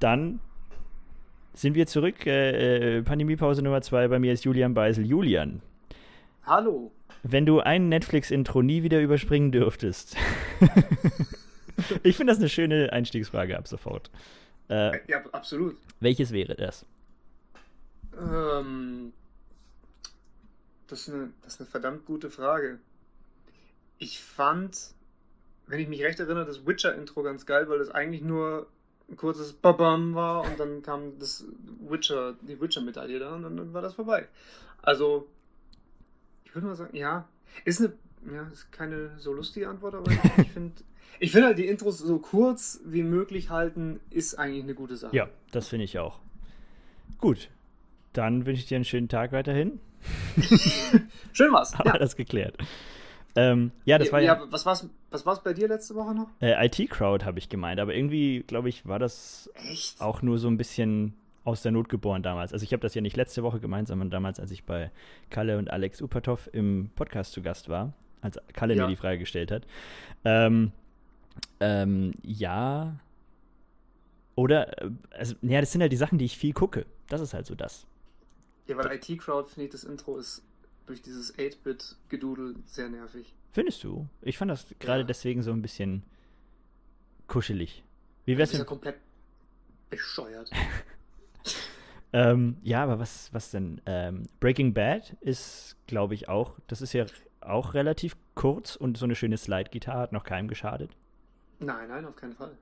dann sind wir zurück. Äh, äh, Pandemiepause Nummer zwei. Bei mir ist Julian Beisel. Julian. Hallo. Wenn du ein Netflix-Intro nie wieder überspringen dürftest. ich finde das eine schöne Einstiegsfrage ab sofort. Äh, ja, absolut. Welches wäre das? Ähm, das, ist eine, das ist eine verdammt gute Frage. Ich fand, wenn ich mich recht erinnere, das Witcher-Intro ganz geil, weil das eigentlich nur ein kurzes Babam war und dann kam das Witcher, die Witcher-Medaille da und dann war das vorbei. Also, ich würde mal sagen, ja, ist eine, ja, ist keine so lustige Antwort, aber ich finde, ich finde halt die Intros so kurz wie möglich halten, ist eigentlich eine gute Sache. Ja, das finde ich auch. Gut, dann wünsche ich dir einen schönen Tag weiterhin. Schön was. Haben ja. wir das geklärt. Ähm, ja, das ja, war ja. ja was war's, was war's bei dir letzte Woche noch? Äh, IT-Crowd habe ich gemeint, aber irgendwie, glaube ich, war das Echt? auch nur so ein bisschen aus der Not geboren damals. Also ich habe das ja nicht letzte Woche gemeint, sondern damals, als ich bei Kalle und Alex Upatov im Podcast zu Gast war, als Kalle ja. mir die Frage gestellt hat. Ähm, ähm, ja. Oder, äh, also, ja, das sind halt die Sachen, die ich viel gucke. Das ist halt so das. Ja, weil IT-Crowd, finde ich, das Intro ist durch dieses 8-Bit-Gedudel sehr nervig. Findest du? Ich fand das gerade ja. deswegen so ein bisschen kuschelig. Wie wär's das ist ja komplett bescheuert. ähm, ja, aber was, was denn? Ähm, Breaking Bad ist, glaube ich, auch, das ist ja auch relativ kurz und so eine schöne Slide-Gitarre hat noch keinem geschadet. Nein, nein, auf keinen Fall.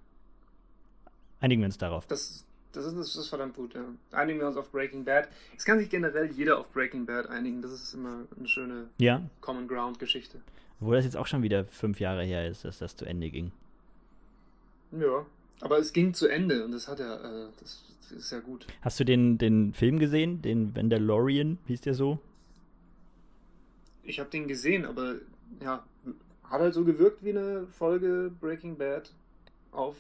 Einigen wir uns darauf. Das, das, ist, das ist verdammt gut, ja. Einigen wir uns auf Breaking Bad. Es kann sich generell jeder auf Breaking Bad einigen. Das ist immer eine schöne ja. Common Ground-Geschichte. Obwohl das jetzt auch schon wieder fünf Jahre her ist, dass das zu Ende ging. Ja, aber es ging zu Ende und das hat ja, äh, das, das, ist ja gut. Hast du den, den Film gesehen, den Mandalorian, hieß der so? Ich habe den gesehen, aber ja, hat halt so gewirkt wie eine Folge Breaking Bad auf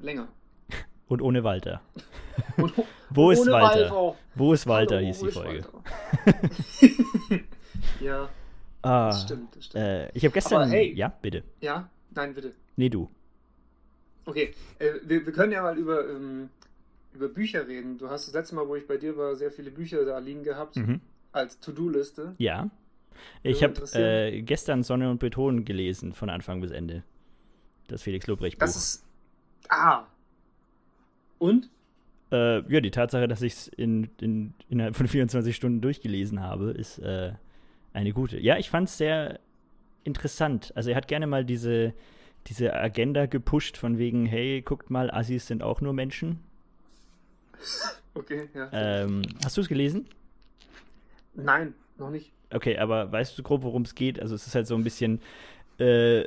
länger. Und ohne Walter. Und, Wo ist Walter? Walter? Wo ist Walter, Hallo, hieß die Folge. ja. Ah, das stimmt, das stimmt. Äh, ich habe gestern. Aber hey, ja, bitte. Ja, nein, bitte. Nee, du. Okay, äh, wir, wir, können ja mal über, ähm, über Bücher reden. Du hast das letzte Mal, wo ich bei dir war, sehr viele Bücher da liegen gehabt. Mhm. Als To-Do-Liste. Ja. Ich habe äh, gestern Sonne und Beton gelesen, von Anfang bis Ende. Das Felix Lobrecht-Buch. Das ist. Ah, und? Äh, ja, die Tatsache, dass ich es in, in, innerhalb von 24 Stunden durchgelesen habe, ist äh, eine gute. Ja, ich fand es sehr interessant. Also er hat gerne mal diese, diese Agenda gepusht von wegen, hey, guckt mal, Assis sind auch nur Menschen. Okay, ja. Ähm, hast du es gelesen? Nein, noch nicht. Okay, aber weißt du grob, worum es geht? Also es ist halt so ein bisschen, äh,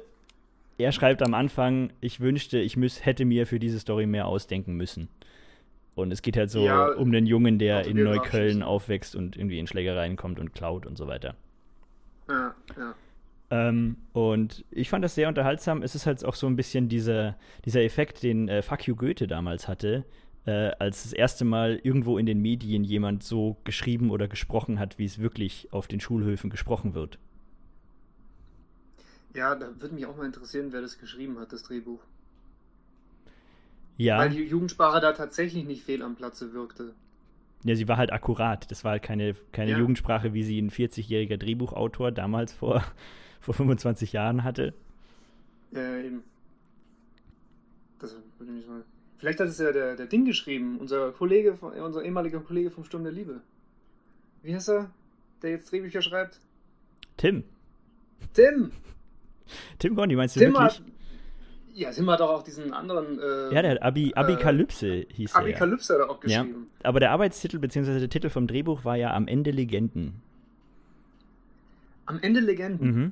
er schreibt am Anfang, ich wünschte, ich müß, hätte mir für diese Story mehr ausdenken müssen. Und es geht halt so Ja, um den Jungen, der in autobiografisch. Neukölln aufwächst und irgendwie in Schlägereien kommt und klaut und so weiter. Ja. Ähm, und ich fand das sehr unterhaltsam. Es ist halt auch so ein bisschen dieser, dieser Effekt, den äh, Fuck you Goethe damals hatte, äh, als das erste Mal irgendwo in den Medien jemand so geschrieben oder gesprochen hat, wie es wirklich auf den Schulhöfen gesprochen wird. Ja, da würde mich auch mal interessieren, wer das geschrieben hat, das Drehbuch. Ja, Weil die Jugendsprache da tatsächlich nicht fehl am Platze wirkte. Ja, sie war halt akkurat. Das war halt keine, keine Ja. Jugendsprache, wie sie ein 40-jähriger Drehbuchautor damals vor, vor 25 Jahren hatte. Ja, eben. Das würde mich mal. Vielleicht hat es ja der, der Ding geschrieben, unser Kollege, von- unser ehemaliger Kollege vom Sturm der Liebe. Wie heißt er, der jetzt Drehbücher schreibt? Tim. Tim! Tim Gondi, meinst du Tim wirklich? hat. Ja, Tim hat doch auch diesen anderen. Äh, Ja, der hat Abi, Abikalypse hieß der. ja. Abikalypse hat er auch Ja, geschrieben. aber der Arbeitstitel bzw. der Titel vom Drehbuch war ja Am Ende Legenden. Am Ende Legenden. Mhm.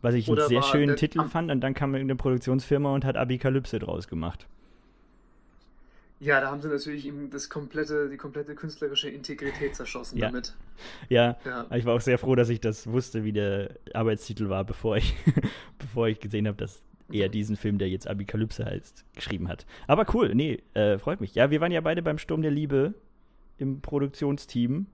Was ich Oder einen sehr schönen Titel am- fand und dann kam irgendeine Produktionsfirma und hat Abikalypse draus gemacht. Ja, da haben sie natürlich ihm das komplette, die komplette künstlerische Integrität zerschossen Ja. damit. Ja, Ja. ich war auch sehr froh, dass ich das wusste, wie der Arbeitstitel war, bevor ich, bevor ich gesehen habe, dass er diesen Film, der jetzt Abikalypse heißt, geschrieben hat. Aber cool, nee, äh, freut mich. Ja, wir waren ja beide beim Sturm der Liebe im Produktionsteam.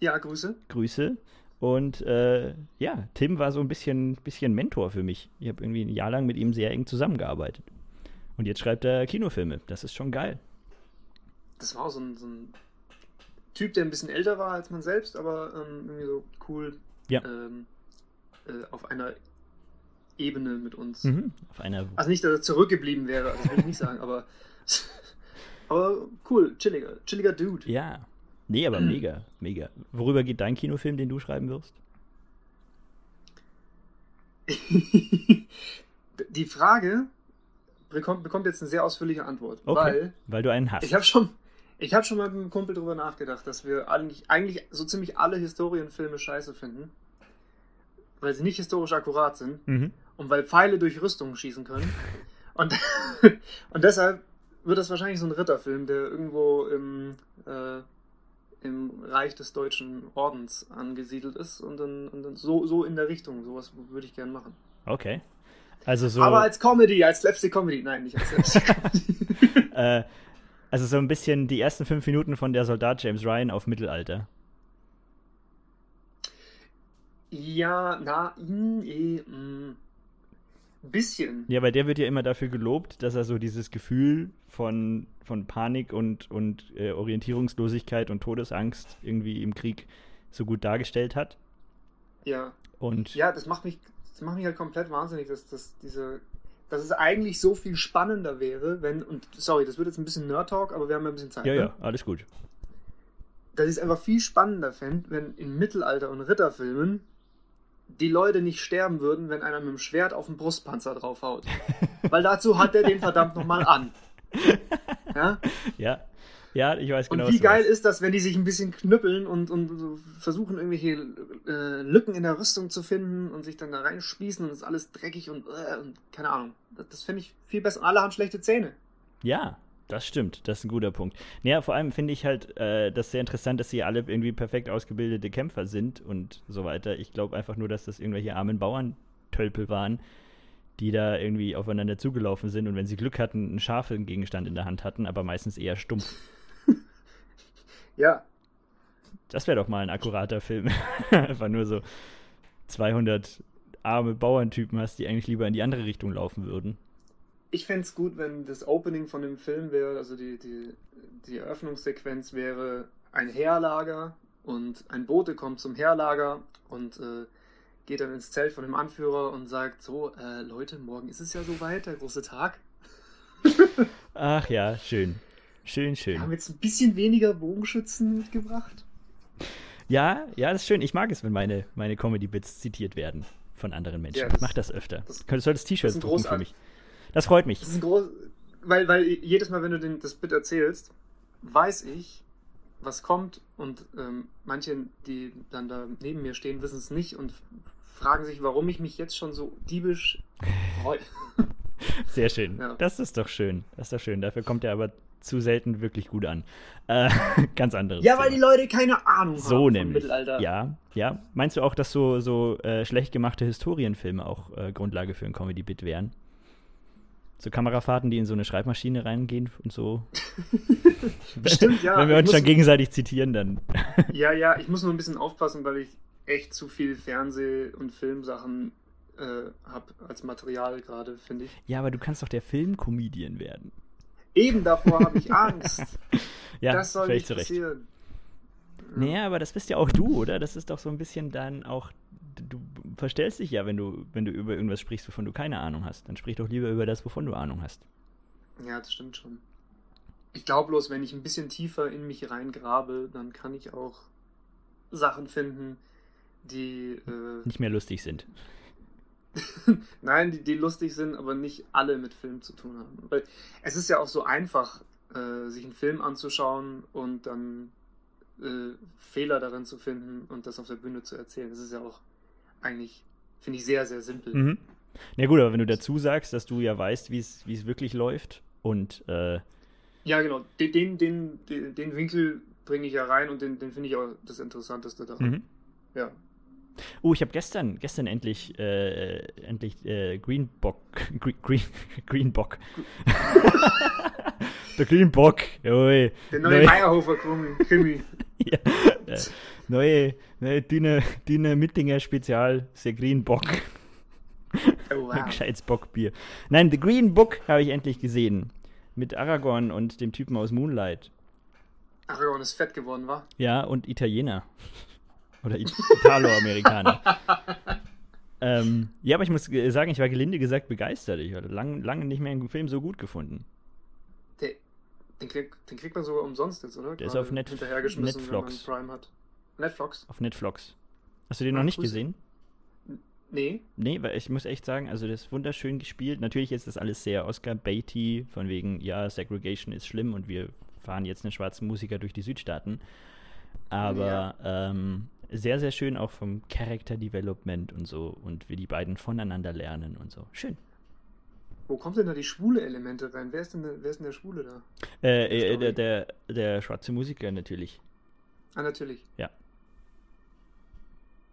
Ja, Grüße. Grüße. Und äh, ja, Tim war so ein bisschen, bisschen Mentor für mich. Ich habe irgendwie ein Jahr lang mit ihm sehr eng zusammengearbeitet. Und jetzt schreibt er Kinofilme. Das ist schon geil. das war auch so ein, so ein Typ, der ein bisschen älter war als man selbst, aber ähm, irgendwie so cool Ja. ähm, äh, auf einer Ebene mit uns. Mhm. Auf einer. Also nicht, dass er zurückgeblieben wäre, das will ich nicht sagen, aber, aber cool, chilliger, chilliger Dude. Ja. Nee, aber mega, mega. Worüber geht dein Kinofilm, den du schreiben wirst? Die Frage bekommt, bekommt jetzt eine sehr ausführliche Antwort, Okay. weil Weil du einen hast. ich habe schon, ich habe schon mal mit einem Kumpel drüber nachgedacht, dass wir eigentlich, eigentlich so ziemlich alle Historienfilme scheiße finden, weil sie nicht historisch akkurat sind mhm. und weil Pfeile durch Rüstungen schießen können. Und, und deshalb wird das wahrscheinlich so ein Ritterfilm, der irgendwo im, äh, im Reich des Deutschen Ordens angesiedelt ist und dann, und dann so, so in der Richtung. Sowas würde ich gerne machen. Okay. Also so. Aber als Comedy, als Slapstick-Comedy. Nein, nicht als Slapstick-Comedy. äh, also so ein bisschen die ersten fünf Minuten von der Soldat James Ryan auf Mittelalter. Ja, na, in, eh, mm, bisschen. Ja, weil der wird ja immer dafür gelobt, dass er so dieses Gefühl von, von Panik und, und äh, Orientierungslosigkeit und Todesangst irgendwie im Krieg so gut dargestellt hat. Ja. Und Ja, das macht mich, das macht mich halt komplett wahnsinnig, dass, dass diese, dass es eigentlich so viel spannender wäre, wenn, und sorry, das wird jetzt ein bisschen Nerd-Talk, aber wir haben ja ein bisschen Zeit. ja, ne? ja, alles gut. Dass ich es einfach viel spannender fände, wenn in Mittelalter- und Ritterfilmen die Leute nicht sterben würden, wenn einer mit dem Schwert auf den Brustpanzer draufhaut. Weil dazu hat er den verdammt nochmal an. Ja? Ja, ja, ich weiß genau. Und wie geil ist das, wenn die sich ein bisschen knüppeln und, und versuchen, irgendwelche äh, Lücken in der Rüstung zu finden und sich dann da reinspießen und es ist alles dreckig und, äh, und keine Ahnung. Das, das finde ich viel besser. Und alle haben schlechte Zähne. Ja, das stimmt. Das ist ein guter Punkt. Naja, vor allem finde ich halt äh, das sehr interessant, dass sie alle irgendwie perfekt ausgebildete Kämpfer sind und so weiter. Ich glaube einfach nur, dass das irgendwelche armen Bauerntölpel waren, die da irgendwie aufeinander zugelaufen sind und wenn sie Glück hatten, einen scharfen Gegenstand in der Hand hatten, aber meistens eher stumpf. Ja, Das wäre doch mal ein akkurater Film. einfach nur so 200 arme Bauerntypen hast, die eigentlich lieber in die andere Richtung laufen würden. Ich fände es gut, wenn das Opening von dem Film wäre, also die, die, die Eröffnungssequenz wäre ein Heerlager und ein Bote kommt zum Heerlager und äh, geht dann ins Zelt von dem Anführer und sagt, so, äh, Leute, morgen ist es ja soweit, der große Tag. Ach ja, schön. Schön, schön. Wir haben jetzt ein bisschen weniger Bogenschützen mitgebracht. Ja, ja, das ist schön. Ich mag es, wenn meine, meine Comedy-Bits zitiert werden von anderen Menschen. Ja, ich das- mach das öfter. das- du solltest T-Shirts drucken für mich. Das freut mich. Das ist ein groß, weil, weil jedes Mal, wenn du den, das Bit erzählst, weiß ich, was kommt und ähm, manche, die dann da neben mir stehen, wissen es nicht und fragen sich, warum ich mich jetzt schon so diebisch freue. Sehr schön. Ja. Das ist doch schön. Das ist doch schön. Dafür kommt er aber zu selten wirklich gut an. Äh, ganz anderes Ja, weil die Thema. Leute keine Ahnung haben So nämlich. Mittelalter. Ja, ja. Meinst du auch, dass so, so äh, schlecht gemachte Historienfilme auch äh, Grundlage für ein Comedy-Bit wären? So Kamerafahrten, die in so eine Schreibmaschine reingehen und so. Bestimmt, ja. Wenn wir uns schon gegenseitig zitieren, dann. Ja, ja, ich muss nur ein bisschen aufpassen, weil ich echt zu viel Fernseh- und Filmsachen äh, habe als Material gerade, finde ich. ja, aber du kannst doch der Film-Comedian werden. Eben davor habe ich Angst. Ja, das soll nicht Recht. passieren. Naja, aber das bist ja auch du, oder? Das ist doch so ein bisschen dann auch. Du verstellst dich ja, wenn du, wenn du über irgendwas sprichst, wovon du keine Ahnung hast. Dann sprich doch lieber über das, wovon du Ahnung hast. Ja, das stimmt schon. Ich glaube bloß, wenn ich ein bisschen tiefer in mich reingrabe, dann kann ich auch Sachen finden, die, äh, Nicht mehr lustig sind. nein, die, die lustig sind, aber nicht alle mit Film zu tun haben. Weil es ist ja auch so einfach, äh, sich einen Film anzuschauen und dann äh, Fehler darin zu finden und das auf der Bühne zu erzählen. Das ist ja auch eigentlich, finde ich, sehr, sehr simpel. Mhm. Na gut, aber wenn du dazu sagst, dass du ja weißt, wie es wirklich läuft und äh, Ja, genau. Den, den, den, den, Winkel bringe ich ja rein und den, den finde ich auch das Interessanteste daran. mhm. Ja. Oh, ich habe gestern, gestern endlich, äh, endlich äh, Green Bock, Green, Green, Green Bock. Der Green Bock, oi. Der neue Neue- Meyerhofer Krimi. Krimi. Ja, äh, neue, neue dünne, dünne Mittinger Spezial, der Green Bock. Oh, Ein wow. gescheites Bockbier. Nein, The Green Book habe ich endlich gesehen. Mit Aragorn und dem Typen aus Moonlight. Aragorn ist fett geworden, war? Ja, und Italiener. Oder Italo-Amerikaner. ähm, ja, aber ich muss sagen, ich war gelinde gesagt begeistert. Ich hatte lange, lange nicht mehr einen Film so gut gefunden. Der, den, krieg, den kriegt man sogar umsonst jetzt, oder? Der ist auf Net hinterhergeschmissen, Netflix. wenn man Prime hat. Netflix? Auf Netflix. Hast du den noch nicht gesehen? Nee. Nee, weil ich muss echt sagen, also das ist wunderschön gespielt. Natürlich ist das alles sehr Oscar Beatty, von wegen, ja, Segregation ist schlimm und wir fahren jetzt einen schwarzen Musiker durch die Südstaaten. Aber ja. ähm, sehr, sehr schön auch vom Character Development und so und wie die beiden voneinander lernen und so. Schön. Wo kommt denn da die schwule Elemente rein? Wer ist denn, wer ist denn der Schwule da? Äh, äh, der, der, der schwarze Musiker natürlich. Ah, natürlich. Ja.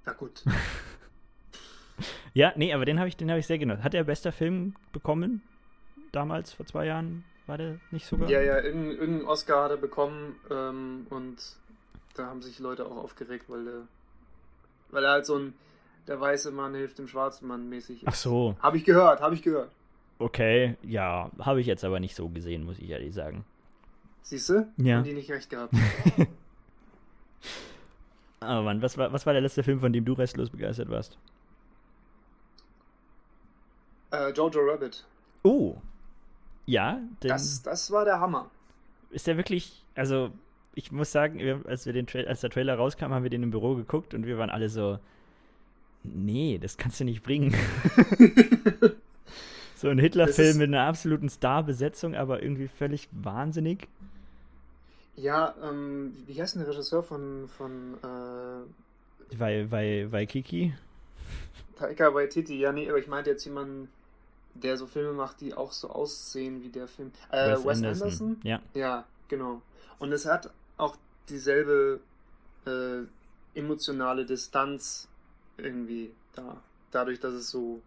Na gut. ja, nee, aber den habe ich, hab ich sehr genossen. Hat er bester Film bekommen? Damals, vor zwei Jahren? War der nicht sogar? Ja, ja, irgendeinen Oscar hat er bekommen ähm, und da haben sich Leute auch aufgeregt, weil der, weil er halt so ein der weiße Mann hilft dem schwarzen Mann mäßig ist. Ach so. Habe ich gehört, habe ich gehört. Okay, ja, habe ich jetzt aber nicht so gesehen, muss ich ehrlich sagen. Siehst du? Ja. Haben die nicht recht gehabt. aber Mann, was war, was war der letzte Film, von dem du restlos begeistert warst? Äh, Jojo Rabbit. Oh. Ja, das, das war der Hammer. Ist der wirklich, also ich muss sagen, als, wir den als der Trailer rauskam, haben wir den im Büro geguckt und wir waren alle so, nee, das kannst du nicht bringen. so ein Hitler-Film mit einer absoluten Star-Besetzung, aber irgendwie völlig wahnsinnig. Ja, ähm, wie heißt denn der Regisseur von, von äh, Weil, weil, weil Kiki? Taika Waititi, ja, nee, aber ich meinte jetzt jemanden, der so Filme macht, die auch so aussehen wie der Film. Äh, Wes, Wes Anderson? Anderson? Ja. Ja, genau. Und es hat auch dieselbe äh, emotionale Distanz irgendwie da. Dadurch, dass es so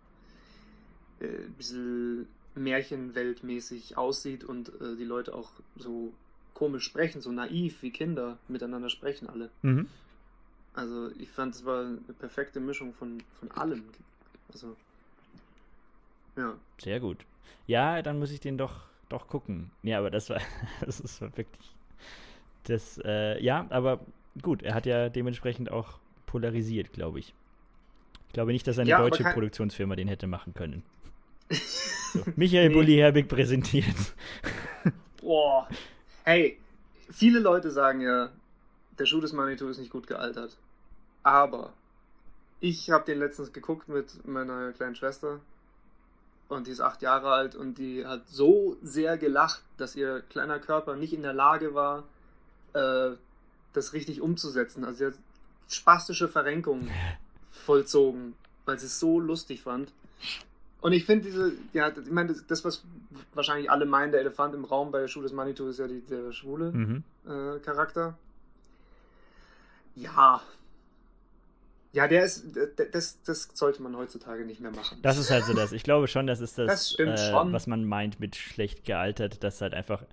äh, ein bisschen märchenweltmäßig aussieht und äh, die Leute auch so komisch sprechen, so naiv wie Kinder miteinander sprechen alle. Mhm. Also ich fand, es war eine perfekte Mischung von, von allem. Also, ja. Sehr gut. Ja, dann muss ich den doch, doch gucken. Ja, aber das war, das ist wirklich das, äh, ja, aber gut, er hat ja dementsprechend auch polarisiert, glaube ich. Ich glaube nicht, dass eine ja, deutsche Produktionsfirma den hätte machen können. So, Michael nee. Bulli Herbig präsentiert. Boah. Hey, viele Leute sagen ja, der Schuh des Manitou ist nicht gut gealtert. Aber ich habe den letztens geguckt mit meiner kleinen Schwester und die ist acht Jahre alt und die hat so sehr gelacht, dass ihr kleiner Körper nicht in der Lage war, äh, das richtig umzusetzen. Also sie hat spastische Verrenkungen vollzogen, weil sie es so lustig fand. Und ich finde diese, ja, ich meine, das, das, was wahrscheinlich alle meinen, der Elefant im Raum bei Schuh des Manitou ist ja die, der schwule mhm. äh, Charakter. Ja. Ja, der ist, das, das sollte man heutzutage nicht mehr machen. Das ist halt so das. Ich glaube schon, das ist das, das äh, was man meint mit schlecht gealtert, dass halt einfach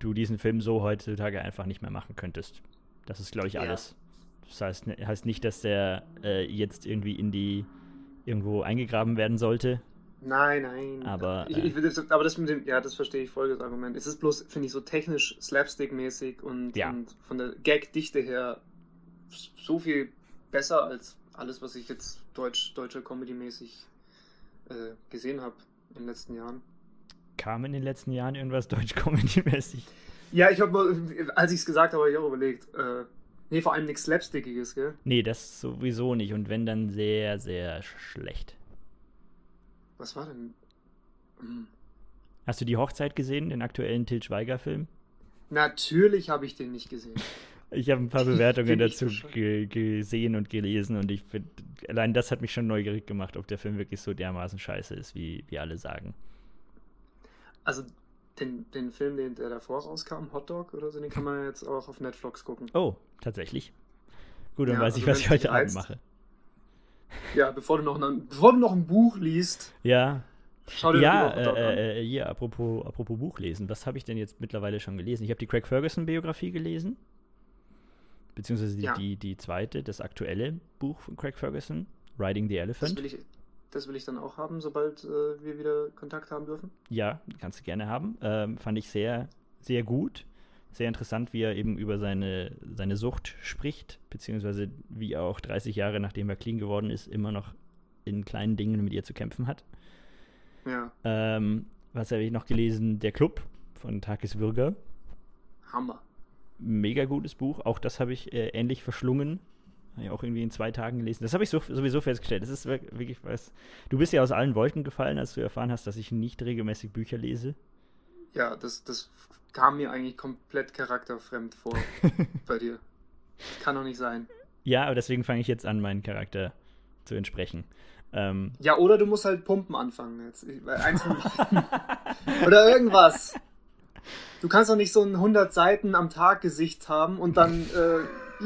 du diesen Film so heutzutage einfach nicht mehr machen könntest. Das ist, glaube ich, alles. Ja. Das heißt, heißt nicht, dass der äh, jetzt irgendwie in die irgendwo eingegraben werden sollte. Nein, nein. Aber, ich, ich, das, aber das mit dem, ja, das verstehe ich voll, das Argument. Es ist bloß, finde ich, so technisch slapstick-mäßig und, ja. und von der Gag-Dichte her so viel besser als alles, was ich jetzt deutsch, deutscher Comedy-mäßig äh, gesehen habe in den letzten Jahren kam in den letzten Jahren irgendwas Deutsch-Comedy-mäßig? Ja, ich habe, als ich es gesagt habe, habe ich auch überlegt. Äh, nee, vor allem nichts Slapstickiges, gell? Nee, das sowieso nicht. Und wenn, dann sehr, sehr schlecht. Was war denn? Hm. Hast du die Hochzeit gesehen, den aktuellen Til Schweiger-Film? Natürlich habe ich den nicht gesehen. Ich habe ein paar Bewertungen dazu ge gesehen und gelesen und ich finde, allein das hat mich schon neugierig gemacht, ob der Film wirklich so dermaßen scheiße ist, wie, wie alle sagen. Also den, den Film, den, der davor rauskam, Hot Dog oder so, den kann man jetzt auch auf Netflix gucken. Oh, tatsächlich. Gut, dann ja, weiß also ich, was ich heute Abend mache. Ja, bevor du, noch ein, bevor du noch ein Buch liest. Ja. Schau dir ja, äh, äh, hier, apropos, apropos Buch lesen. Was habe ich denn jetzt mittlerweile schon gelesen? Ich habe die Craig Ferguson-Biografie gelesen. Beziehungsweise die, ja. die, die zweite, das aktuelle Buch von Craig Ferguson, Riding the Elephant. Das will ich, das will ich dann auch haben, sobald äh, wir wieder Kontakt haben dürfen. Ja, kannst du gerne haben. Ähm, fand ich sehr, sehr gut. Sehr interessant, wie er eben über seine, seine Sucht spricht, beziehungsweise wie er auch 30 Jahre nachdem er clean geworden ist, immer noch in kleinen Dingen mit ihr zu kämpfen hat. Ja. Ähm, was habe ich noch gelesen? Der Club von Takis Würger. Hammer. Mega gutes Buch. Auch das habe ich äh, ähnlich verschlungen. Ich auch irgendwie in zwei Tagen gelesen. Das habe ich so, sowieso festgestellt. Das ist wirklich was. Du bist ja aus allen Wolken gefallen, als du erfahren hast, dass ich nicht regelmäßig Bücher lese. Ja, das, das kam mir eigentlich komplett charakterfremd vor bei dir. Kann doch nicht sein. Ja, aber deswegen fange ich jetzt an, meinen Charakter zu entsprechen. Ähm, ja, oder du musst halt Pumpen anfangen jetzt. oder irgendwas. Du kannst doch nicht so ein 100 Seiten am Tag Gesicht haben und dann, äh,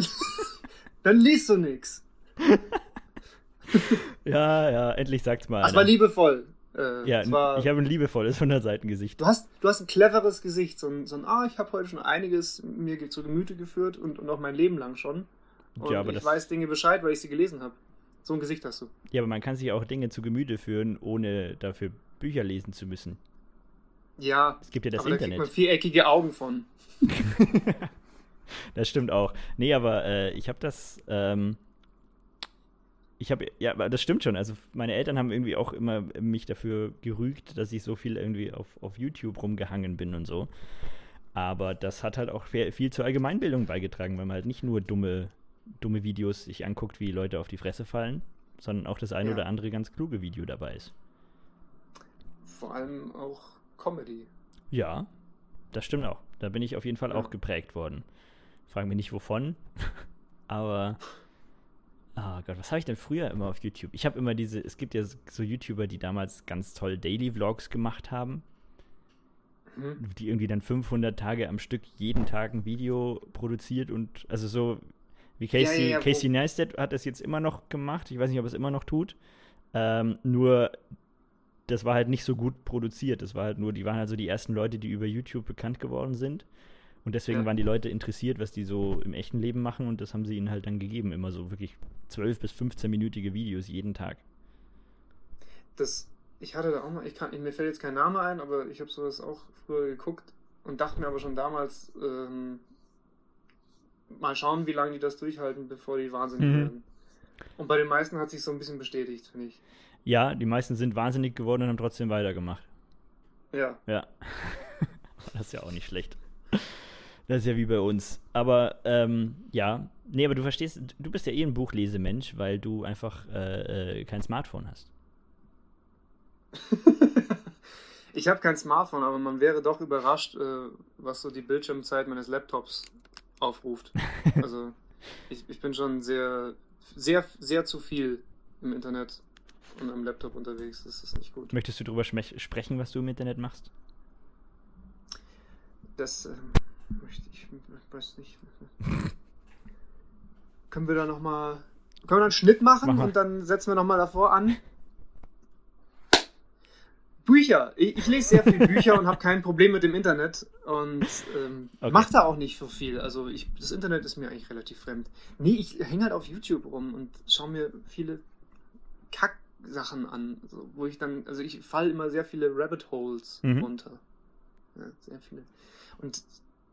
dann liest du nichts. ja, ja, endlich sagt's mal. Das war liebevoll. Äh, ja, war, ich habe ein liebevolles 100-Seiten-Gesicht. Du hast, du hast ein cleveres Gesicht, so ein, so ein ah, ich habe heute schon einiges mir zu Gemüte geführt und, und auch mein Leben lang schon. Und ja, ich weiß Dinge Bescheid, weil ich sie gelesen habe. So ein Gesicht hast du. Ja, aber man kann sich auch Dinge zu Gemüte führen, ohne dafür Bücher lesen zu müssen. Ja. Es gibt ja das aber Internet. Da kriegt man viereckige Augen von. das stimmt auch. Nee, aber äh, ich habe das. Ähm, ich habe, ja, aber das stimmt schon. Also meine Eltern haben irgendwie auch immer mich dafür gerügt, dass ich so viel irgendwie auf, auf YouTube rumgehangen bin und so. Aber das hat halt auch viel, viel zur Allgemeinbildung beigetragen, weil man halt nicht nur dumme dumme Videos sich anguckt, wie Leute auf die Fresse fallen, sondern auch das eine ja. oder andere ganz kluge Video dabei ist. Vor allem auch Comedy. Ja, das stimmt auch. Da bin ich auf jeden Fall ja. auch geprägt worden. Fragen mich nicht wovon, aber Oh Gott, was habe ich denn früher immer auf YouTube? Ich habe immer diese, es gibt ja so YouTuber, die damals ganz toll Daily Vlogs gemacht haben, mhm. die irgendwie dann 500 Tage am Stück jeden Tag ein Video produziert und also so wie Casey, ja, ja, ja, Casey Neistat hat das jetzt immer noch gemacht. Ich weiß nicht, ob es immer noch tut. Ähm, nur, das war halt nicht so gut produziert. Das war halt nur, die waren halt so die ersten Leute, die über YouTube bekannt geworden sind. Und deswegen waren die Leute interessiert, was die so im echten Leben machen. Und das haben sie ihnen halt dann gegeben. Immer so wirklich 12- bis 15-minütige Videos jeden Tag. Das, ich hatte da auch mal, ich kann, mir fällt jetzt kein Name ein, aber ich habe sowas auch früher geguckt und dachte mir aber schon damals, ähm, mal schauen, wie lange die das durchhalten, bevor die wahnsinnig mhm. werden. Und bei den meisten hat sich so ein bisschen bestätigt, finde ich. Ja, die meisten sind wahnsinnig geworden und haben trotzdem weitergemacht. Ja. Ja. das ist ja auch nicht schlecht. Das ist ja wie bei uns. Aber ähm, ja, nee, aber du verstehst, du bist ja eh ein Buchlesemensch, weil du einfach äh, äh, kein Smartphone hast. ich habe kein Smartphone, aber man wäre doch überrascht, äh, was so die Bildschirmzeit meines Laptops aufruft. Also ich, ich bin schon sehr, sehr, sehr zu viel im Internet und am Laptop unterwegs. Das ist nicht gut. Möchtest du darüber sprechen, was du im Internet machst? Das ähm, ich, weiß nicht. können wir da nochmal. Können wir einen Schnitt machen Mach und dann setzen wir nochmal davor an? Bücher. Ich, ich, lese sehr viele Bücher und habe kein Problem mit dem Internet und ähm, okay. mache da auch nicht so viel. Also ich, das Internet ist mir eigentlich relativ fremd. Nee, ich hänge halt auf YouTube rum und schaue mir viele Kack-Sachen an, also, wo ich dann, also ich falle immer sehr viele Rabbit Holes mhm. runter. Ja, sehr viele. Und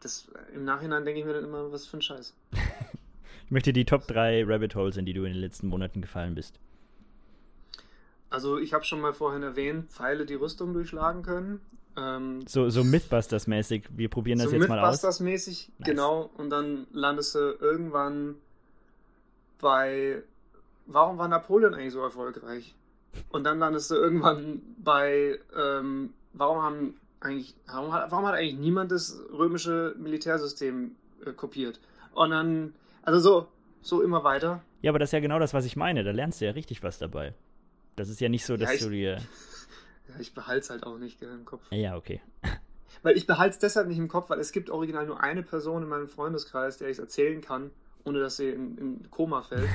das im Nachhinein denke ich mir dann immer, was für ein Scheiß. ich möchte die Top 3 Rabbit Holes, in die du in den letzten Monaten gefallen bist. Also ich habe schon mal vorhin erwähnt, Pfeile, die Rüstung durchschlagen können. Ähm, so so Mythbusters-mäßig, wir probieren das so jetzt mal aus. Mythbusters-mäßig, nice. genau. Und dann landest du irgendwann bei, warum war Napoleon eigentlich so erfolgreich? Und dann landest du irgendwann bei, ähm, warum haben eigentlich, warum hat, warum hat eigentlich niemand das römische Militärsystem äh, kopiert? Und dann, also so, so immer weiter. Ja, aber das ist ja genau das, was ich meine. Da lernst du ja richtig was dabei. Das ist ja nicht so, dass ja, ich, du dir. Ja, ich behalte es halt auch nicht im Kopf. Ja, okay. Weil ich behalte es deshalb nicht im Kopf, weil es gibt original nur eine Person in meinem Freundeskreis, der ich es erzählen kann, ohne dass sie in, in Koma fällt.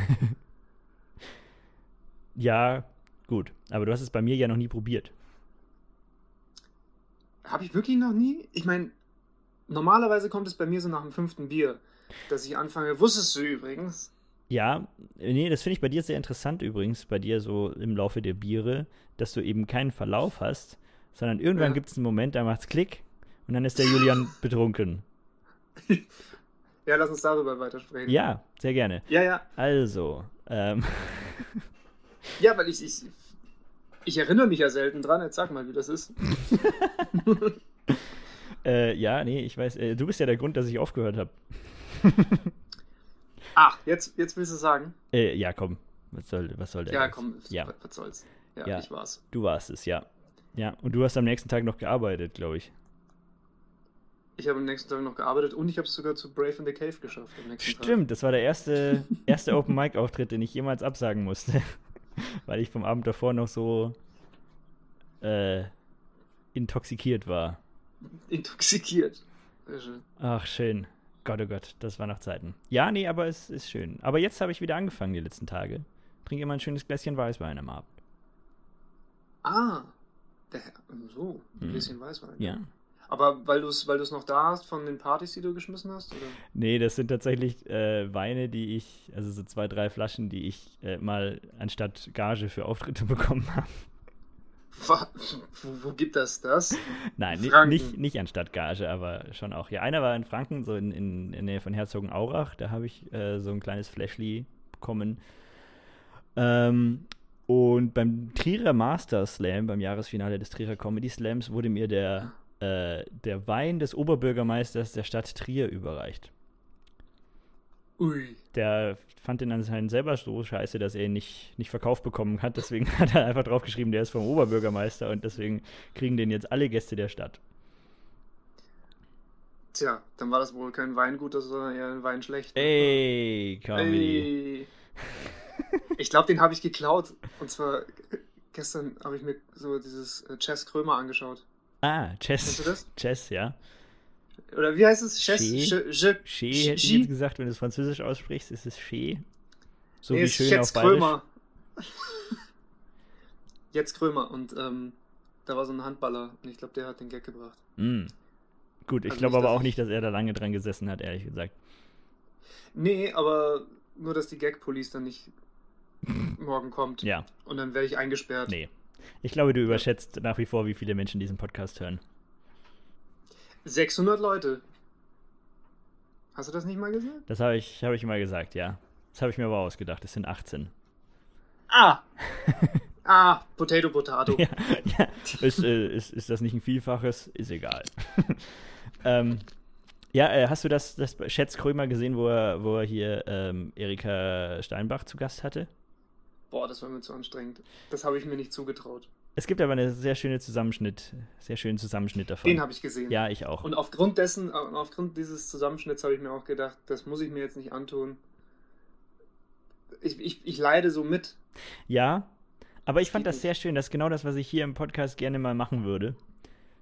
ja, gut. Aber du hast es bei mir ja noch nie probiert. Habe ich wirklich noch nie? Ich meine, normalerweise kommt es bei mir so nach dem fünften Bier, dass ich anfange. Wusstest du übrigens? Ja, nee, das finde ich bei dir sehr interessant übrigens, bei dir so im Laufe der Biere, dass du eben keinen Verlauf hast, sondern irgendwann ja. gibt es einen Moment, da macht's Klick und dann ist der Julian betrunken. ja, lass uns darüber weitersprechen. Ja, sehr gerne. Ja, ja. Also, ähm. ja, weil ich, ich, ich erinnere mich ja selten dran. Jetzt sag mal, wie das ist. äh, ja, nee, ich weiß. Äh, du bist ja der Grund, dass ich aufgehört habe. Ach, jetzt, jetzt willst du sagen? Äh, ja, komm. Was soll, was soll der? Ja, komm, ja. was soll's. Ja, ja, ich war's. Du warst es, ja. Ja, und du hast am nächsten Tag noch gearbeitet, glaube ich. Ich habe am nächsten Tag noch gearbeitet und ich habe es sogar zu Brave in the Cave geschafft. Stimmt, Tag. das war der erste, erste Open Mic Auftritt, den ich jemals absagen musste, weil ich vom Abend davor noch so äh, intoxikiert war. Intoxikiert. Sehr schön. Ach, schön. Gott, oh Gott, das war noch Zeiten. Ja, nee, aber es ist schön. Aber jetzt habe ich wieder angefangen die letzten Tage. Trinke immer ein schönes Gläschen Weißwein am Abend. Ah, der, so, ein hm. Gläschen Weißwein. Ja. Aber weil du es weil noch da hast von den Partys, die du geschmissen hast? Oder? Nee, das sind tatsächlich äh, Weine, die ich, also so zwei, drei Flaschen, die ich äh, mal anstatt Gage für Auftritte bekommen habe. Wo, wo, gibt das das? Nein, nicht, nicht anstatt Gage, aber schon auch. Ja, einer war in Franken, so in, in, in der Nähe von Herzogenaurach. Da habe ich äh, so ein kleines Flashly bekommen. Ähm, und beim Trierer Master Slam, beim Jahresfinale des Trierer Comedy Slams, wurde mir der, äh, der Wein des Oberbürgermeisters der Stadt Trier überreicht. Ui. Der fand den anscheinend selber so scheiße, dass er ihn nicht, nicht verkauft bekommen hat. Deswegen hat er einfach draufgeschrieben, der ist vom Oberbürgermeister und deswegen kriegen den jetzt alle Gäste der Stadt. Tja, dann war das wohl kein Weingut, sondern eher ein Wein schlecht. Ey, Comedy. Ey. Ich glaube, den habe ich geklaut. Und zwar gestern habe ich mir so dieses äh, Chess Krömer angeschaut. Ah, Chess. Kennst du das? Chess, ja. Oder wie heißt es? Chess? Che, che, hätte ich jetzt gesagt, wenn du es französisch aussprichst, ist es Che. So nee, wie schön auf Krömer. Jetzt Krömer. Und ähm, da war so ein Handballer und ich glaube, der hat den Gag gebracht. Mm. Gut, ich also glaube aber auch nicht, dass er da lange dran gesessen hat, ehrlich gesagt. Nee, aber nur, dass die Gag-Police dann nicht morgen kommt. Ja. Und dann werde ich eingesperrt. Nee. Ich glaube, du überschätzt nach wie vor, wie viele Menschen diesen Podcast hören. 600 Leute. Hast du das nicht mal gesagt? Das habe ich, hab ich mal gesagt, ja. Das habe ich mir aber ausgedacht. Es sind 18. Ah! ah, Potato, Potato. ja, ja. Ist, äh, ist, ist das nicht ein Vielfaches? Ist egal. ähm, ja, äh, hast du das, das Schätz Krömer gesehen, wo er, wo er hier ähm, Erika Steinbach zu Gast hatte? Boah, das war mir zu anstrengend. Das habe ich mir nicht zugetraut. Es gibt aber einen sehr schönen Zusammenschnitt, sehr schönen Zusammenschnitt davon. Den habe ich gesehen. Ja, ich auch. Und aufgrund dessen, aufgrund dieses Zusammenschnitts habe ich mir auch gedacht, das muss ich mir jetzt nicht antun. Ich, ich, ich leide so mit. Ja, aber ich fand das sehr schön. Das ist genau das, was ich hier im Podcast gerne mal machen würde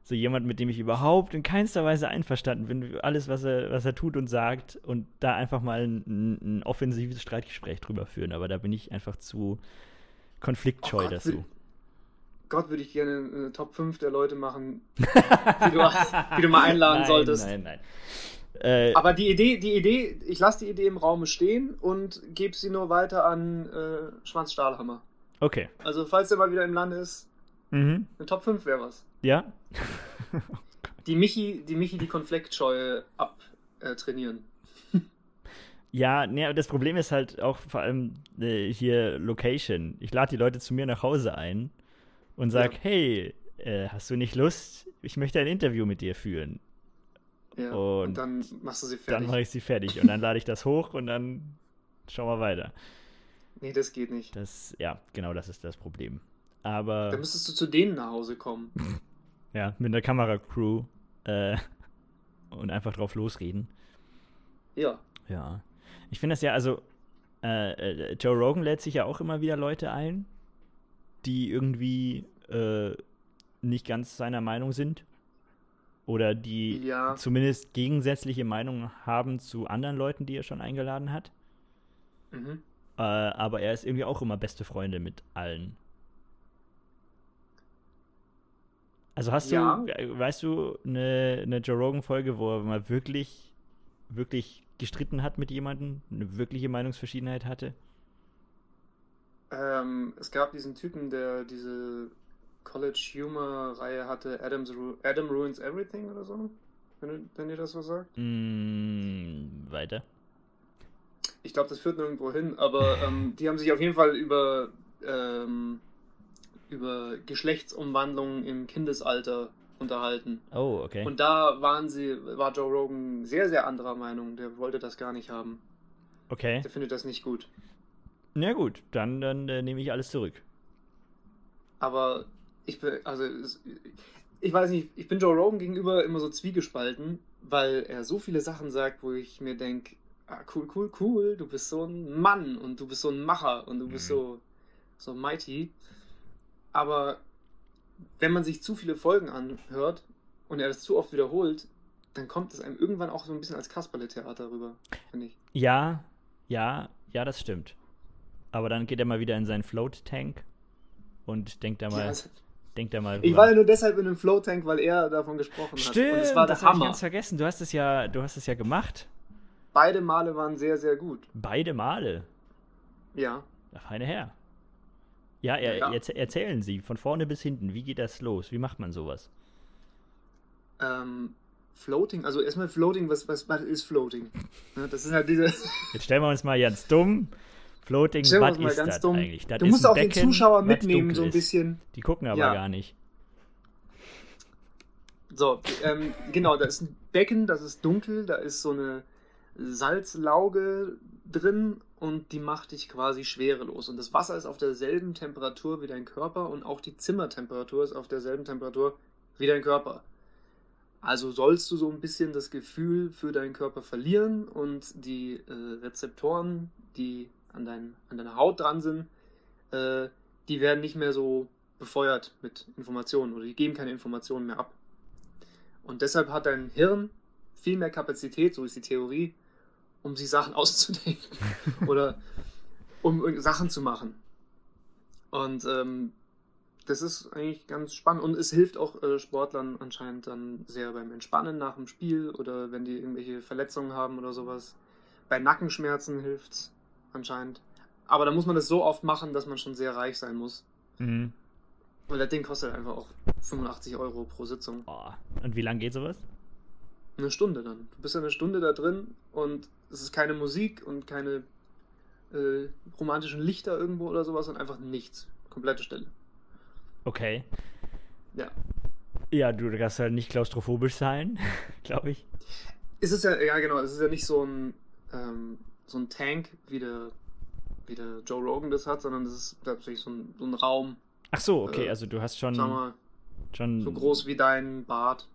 so jemand, mit dem ich überhaupt in keinster Weise einverstanden bin, alles, was er, was er tut und sagt, und da einfach mal ein, ein offensives Streitgespräch drüber führen. Aber da bin ich einfach zu konfliktscheu oh dazu. Gott, würde ich gerne eine Top 5 der Leute machen, die du, die du mal einladen nein, solltest. Nein, nein, äh, Aber die Idee, die Idee, ich lasse die Idee im Raum stehen und gebe sie nur weiter an äh, Schwanz Stahlhammer. Okay. Also, falls der mal wieder im Land ist, mhm. eine Top 5 wäre was. Ja. die Michi, die Michi die Konfliktscheue abtrainieren. Äh, ja, nee, das Problem ist halt auch vor allem äh, hier Location. Ich lade die Leute zu mir nach Hause ein und sage, ja. hey, äh, hast du nicht Lust? Ich möchte ein Interview mit dir führen. Ja, und, und dann machst du sie fertig. Dann mache ich sie fertig und dann lade ich das hoch und dann schauen wir weiter. Nee, das geht nicht. Das, ja, genau das ist das Problem. Aber. Dann müsstest du zu denen nach Hause kommen. Ja, mit einer Kameracrew äh, und einfach drauf losreden. Ja. Ja. Ich finde das ja, also, äh, äh, Joe Rogan lädt sich ja auch immer wieder Leute ein, die irgendwie äh, nicht ganz seiner Meinung sind. Oder die ja. zumindest gegensätzliche Meinungen haben zu anderen Leuten, die er schon eingeladen hat. Mhm. Äh, aber er ist irgendwie auch immer beste Freunde mit allen. Also hast ja. du, weißt du, eine, eine Joe Rogan-Folge, wo er mal wirklich, wirklich gestritten hat mit jemandem, eine wirkliche Meinungsverschiedenheit hatte? Ähm, es gab diesen Typen, der diese College Humor-Reihe hatte, Adam's Ru Adam Ruins Everything oder so. wenn, wenn ihr das was sagt. Mm, weiter. Ich glaube, das führt nirgendwo hin, aber ähm, die haben sich auf jeden Fall über, ähm, über Geschlechtsumwandlungen im Kindesalter unterhalten. Oh, okay. Und da waren sie, war Joe Rogan sehr, sehr anderer Meinung. Der wollte das gar nicht haben. Okay. Der findet das nicht gut. Na gut, dann, dann äh, nehme ich alles zurück. Aber ich bin, also ich weiß nicht, ich bin Joe Rogan gegenüber immer so zwiegespalten, weil er so viele Sachen sagt, wo ich mir denke, ah, cool, cool, cool, du bist so ein Mann und du bist so ein Macher und du bist Mhm. so, so mighty. Aber wenn man sich zu viele Folgen anhört und er das zu oft wiederholt, dann kommt es einem irgendwann auch so ein bisschen als Kasperle-Theater rüber, finde ich. Ja, ja, ja, das stimmt. Aber dann geht er mal wieder in seinen Float-Tank und denkt da mal, Ja, also, denkt da mal ich war ja nur deshalb in einem Flow-Tank, weil er davon gesprochen hat. Stimmt, und es war der das habe ich Hammer. ganz vergessen. Du hast es ja, du hast es ja gemacht. Beide Male waren sehr, sehr gut. Beide Male. Ja. Der feine Herr. Ja, er, Ja. Jetzt erzählen Sie von vorne bis hinten. Wie geht das los? Wie macht man sowas? Ähm, Floating, also erstmal Floating, was, was, was ist Floating? Ne, das ist halt diese. Jetzt stellen wir uns mal ganz dumm. Floating, mal ist das dumm. eigentlich? Das du ist musst auch den Becken, Zuschauer was mitnehmen, so ein ist. bisschen. Die gucken aber Ja. gar nicht. So, ähm, genau, da ist ein Becken, das ist dunkel, da ist so eine Salzlauge drin und die macht dich quasi schwerelos. Und das Wasser ist auf derselben Temperatur wie dein Körper und auch die Zimmertemperatur ist auf derselben Temperatur wie dein Körper. Also sollst du so ein bisschen das Gefühl für deinen Körper verlieren und die äh, Rezeptoren, die an, dein, an deiner Haut dran sind, äh, die werden nicht mehr so befeuert mit Informationen oder die geben keine Informationen mehr ab. Und deshalb hat dein Hirn viel mehr Kapazität, so ist die Theorie, um sich Sachen auszudenken oder um Sachen zu machen. Und ähm, das ist eigentlich ganz spannend und es hilft auch äh, Sportlern anscheinend dann sehr beim Entspannen nach dem Spiel oder wenn die irgendwelche Verletzungen haben oder sowas. Bei Nackenschmerzen hilft es anscheinend. Aber da muss man das so oft machen, dass man schon sehr reich sein muss. Mhm. Weil das Ding kostet einfach auch 85 Euro pro Sitzung. Oh. Und wie lange geht sowas? Eine Stunde dann. Du bist ja eine Stunde da drin und es ist keine Musik und keine äh, romantischen Lichter irgendwo oder sowas und einfach nichts. Komplette Stille. Okay. Ja. Ja, du darfst halt nicht klaustrophobisch sein, glaube ich. Es ist ja, ja genau, es ist ja nicht so ein, ähm, so ein Tank, wie der, wie der Joe Rogan das hat, sondern das ist tatsächlich so ein, so ein Raum, Ach so, okay, Äh, also du hast schon, mal, schon. so groß wie dein Bad.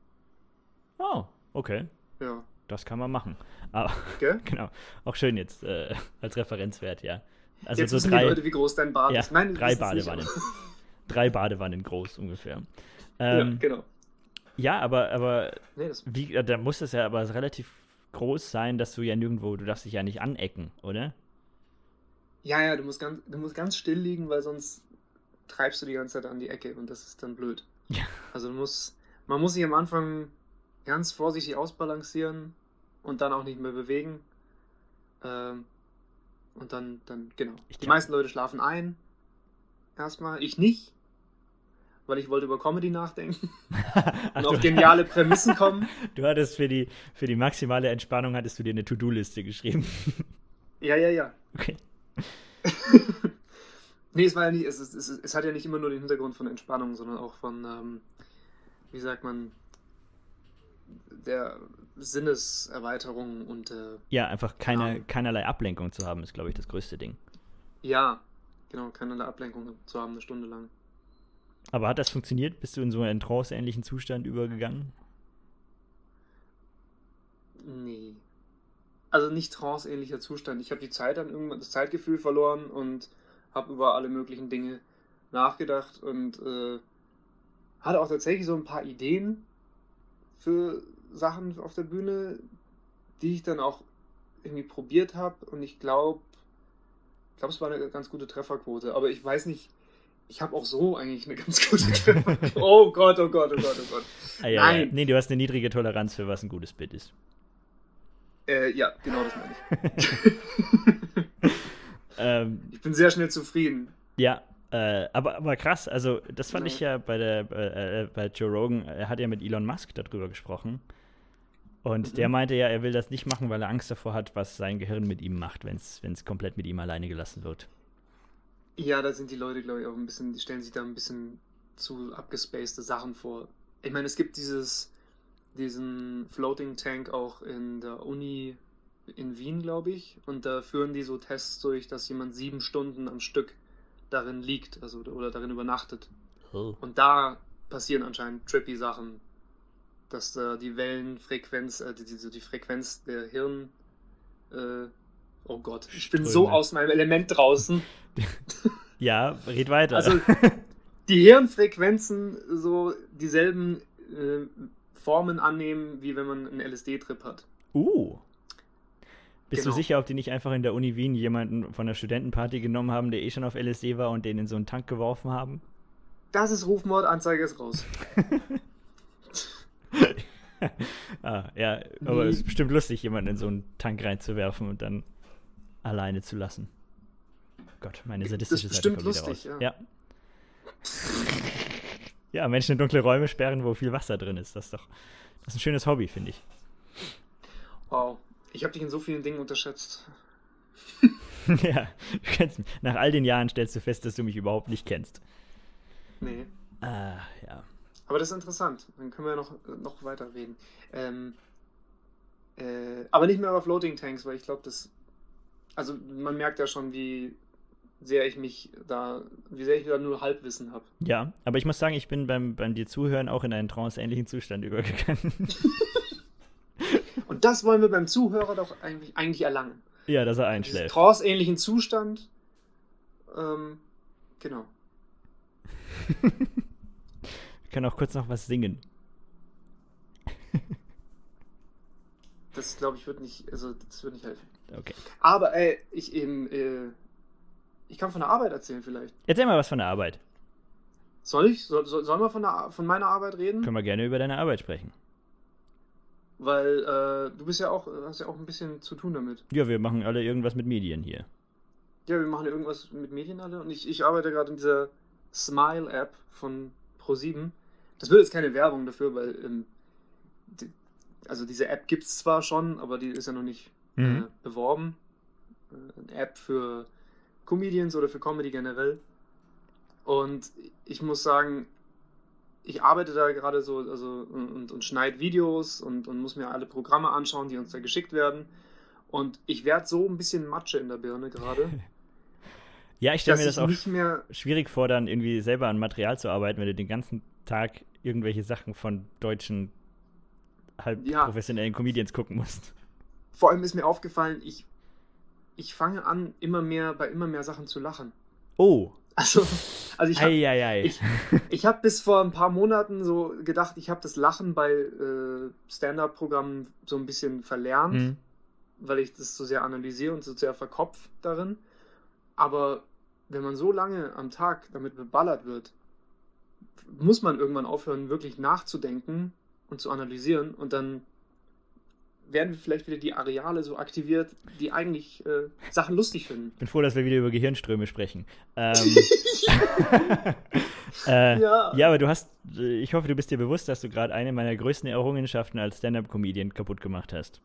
Oh, okay. Ja. Das kann man machen. Aber Gell? genau, auch schön jetzt äh, als Referenzwert, ja. Also Jetzt so wissen drei, die Leute, wie groß dein Bad ja, ist. Nein, drei Badewannen. drei Badewannen groß ungefähr. ja, Ähm, genau. ja, aber, aber Nee, das, wie, da muss es ja aber relativ groß sein, dass du ja nirgendwo, du darfst dich ja nicht anecken, oder? ja, ja, du musst, ganz, du musst ganz still liegen, weil sonst treibst du die ganze Zeit an die Ecke und das ist dann blöd. Ja. Also du musst, man muss sich am Anfang ganz vorsichtig ausbalancieren und dann auch nicht mehr bewegen. Ähm, und dann, dann, genau. Ich Die glaub- meisten Leute schlafen ein. Erstmal. Ich nicht. Weil ich wollte über Comedy nachdenken Ach, und auf geniale Prämissen kommen. du hattest für die, für die maximale Entspannung hattest du dir eine To-Do-Liste geschrieben. Ja, ja, ja. okay. Nee, es war ja nicht, es, es, ist- es hat ja nicht immer nur den Hintergrund von Entspannung, sondern auch von, ähm, wie sagt man, der Sinneserweiterung und äh, Ja, einfach keine, Ja. keinerlei Ablenkung zu haben, ist, glaube ich, das größte Ding. ja, genau, keinerlei Ablenkung zu haben, eine Stunde lang. Aber hat das funktioniert? Bist du in so einen Trance-ähnlichen Zustand übergegangen? Nee. Also nicht trance-ähnlicher Zustand. Ich habe die Zeit dann irgendwann, das Zeitgefühl verloren und habe über alle möglichen Dinge nachgedacht und äh, hatte auch tatsächlich so ein paar Ideen für Sachen auf der Bühne, die ich dann auch irgendwie probiert habe und ich glaube, ich glaube, es war eine ganz gute Trefferquote, aber ich weiß nicht, ich habe auch so eigentlich eine ganz gute oh Gott, oh Gott, oh Gott, oh Gott. Ah, ja, Nein. Ja. Nee, du hast eine niedrige Toleranz für was ein gutes Bit ist. Äh, ja, genau das meine ich. Ähm, Ich bin sehr schnell zufrieden. ja, äh, aber, aber krass, also das fand Nee. ich ja bei der äh, äh, bei Joe Rogan, er hat ja mit Elon Musk darüber gesprochen. Und mhm. der meinte ja, er will das nicht machen, weil er Angst davor hat, was sein Gehirn mit ihm macht, wenn es komplett mit ihm alleine gelassen wird. Ja, da sind die Leute, glaube ich, auch ein bisschen, die stellen sich da ein bisschen zu abgespacede Sachen vor. Ich meine, es gibt dieses, diesen Floating Tank auch in der Uni in Wien, glaube ich. Und da führen die so Tests durch, dass jemand sieben Stunden am Stück darin liegt, also oder darin übernachtet. Oh. Und da passieren anscheinend trippy Sachen, dass da die Wellenfrequenz, äh, die, die, die Frequenz der Hirn, äh, oh Gott, ich bin Ströme. so aus meinem Element draußen. ja, red weiter. Also die Hirnfrequenzen so dieselben äh, Formen annehmen, wie wenn man einen LSD-Trip hat. Uh. Bist genau. du sicher, ob die nicht einfach in der Uni Wien jemanden von der Studentenparty genommen haben, der eh schon auf LSD war und den in so einen Tank geworfen haben? Das ist Rufmord, Anzeige ist raus. ah, ja, aber es ist bestimmt lustig, jemanden in so einen Tank reinzuwerfen und dann alleine zu lassen. Gott, meine sadistische das ist Seite bestimmt lustig, ja. ja. ja, Menschen in dunkle Räume sperren, wo viel Wasser drin ist. Das ist doch das ist ein schönes Hobby, finde ich. Wow, ich habe dich in so vielen Dingen unterschätzt. ja, nach all den Jahren stellst du fest, dass du mich überhaupt nicht kennst. Nee. Ah, ja. Aber das ist interessant. Dann können wir noch, noch weiter reden. Ähm, äh, aber nicht mehr über Floating Tanks, weil ich glaube, das. Also man merkt ja schon, wie sehr ich mich da, wie sehr ich da nur Halbwissen habe. Ja, aber ich muss sagen, ich bin beim, beim dir zuhören auch in einen tranceähnlichen Zustand übergegangen. Und das wollen wir beim Zuhörer doch eigentlich, eigentlich erlangen. Ja, dass er einschläft. Trance-ähnlichen Zustand. Ähm, genau. wir können auch kurz noch was singen. Das glaube ich wird nicht, also das wird nicht helfen. Okay. Aber ey, ich eben, äh, ich kann von der Arbeit erzählen vielleicht. Erzähl mal was von der Arbeit. Soll ich? Soll, soll, sollen wir von, der, von meiner Arbeit reden? Können wir gerne über deine Arbeit sprechen. Weil äh, du bist ja auch, hast ja auch ein bisschen zu tun damit. Ja, wir machen alle irgendwas mit Medien hier. Ja, wir machen irgendwas mit Medien alle und ich, ich arbeite gerade in dieser Smile-App von Pro7. Das wird jetzt keine Werbung dafür, weil ähm, also diese App gibt es zwar schon, aber die ist ja noch nicht äh, mhm. äh, beworben. Eine App für Comedians oder für Comedy generell. Und ich muss sagen, ich arbeite da gerade so also, und, und schneide Videos und, und muss mir alle Programme anschauen, die uns da geschickt werden. Und ich werde so ein bisschen Matsche in der Birne gerade. ja, ich stelle mir das auch schwierig vor, dann irgendwie selber an Material zu arbeiten, wenn du den ganzen Tag irgendwelche Sachen von deutschen halb ja. professionellen Comedians gucken musst. Vor allem ist mir aufgefallen, ich, ich fange an, immer mehr bei immer mehr Sachen zu lachen. Oh. Also, also ich habe ich, ich hab bis vor ein paar Monaten so gedacht, ich habe das Lachen bei äh, Stand-up-Programmen so ein bisschen verlernt, mhm. weil ich das so sehr analysiere und so sehr verkopft darin. Aber wenn man so lange am Tag damit beballert wird, muss man irgendwann aufhören, wirklich nachzudenken und zu analysieren und dann werden vielleicht wieder die Areale so aktiviert, die eigentlich äh, Sachen lustig finden. Ich bin froh, dass wir wieder über Gehirnströme sprechen. Ähm, äh, ja. ja, aber du hast, äh, ich hoffe, du bist dir bewusst, dass du gerade eine meiner größten Errungenschaften als Stand-Up-Comedian kaputt gemacht hast.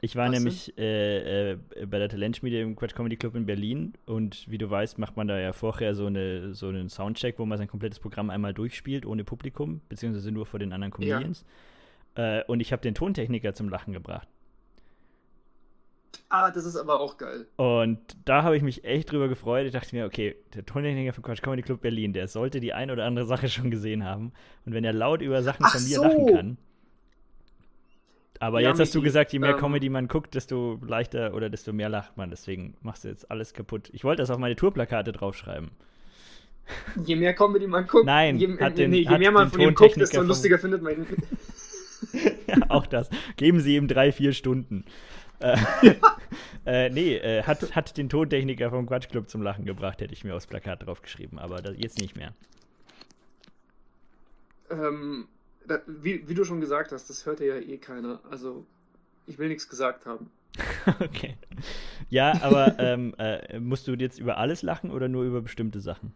Ich war Was nämlich äh, äh, bei der Talentschmiede im Quatsch Comedy Club in Berlin und wie du weißt, macht man da ja vorher so, eine, so einen Soundcheck, wo man sein komplettes Programm einmal durchspielt, ohne Publikum, beziehungsweise nur vor den anderen Comedians. Ja. Äh, und ich habe den Tontechniker zum Lachen gebracht. Ah, das ist aber auch geil. Und da habe ich mich echt drüber gefreut. Ich dachte mir, okay, der Tontechniker von Quatsch Comedy Club Berlin, der sollte die ein oder andere Sache schon gesehen haben. Und wenn er laut über Sachen Ach von mir so. lachen kann. Aber ja, jetzt hast du gesagt, je mehr ähm, Comedy man guckt, desto leichter oder desto mehr lacht man. Deswegen machst du jetzt alles kaputt. Ich wollte das auf meine Tourplakate draufschreiben. Je mehr Comedy man guckt, Nein, je, den, nee, je mehr man von ihm guckt, desto lustiger findet man ihn. ja, auch das. Geben Sie ihm drei, vier Stunden. Äh, äh, nee, äh, hat, hat den Tontechniker vom Quatschclub zum Lachen gebracht, hätte ich mir aufs Plakat draufgeschrieben, aber das, jetzt nicht mehr. Ähm, da, wie, wie, du schon gesagt hast, das hört ja eh keiner. Also, ich will nichts gesagt haben. okay. Ja, aber ähm, äh, musst du jetzt über alles lachen oder nur über bestimmte Sachen?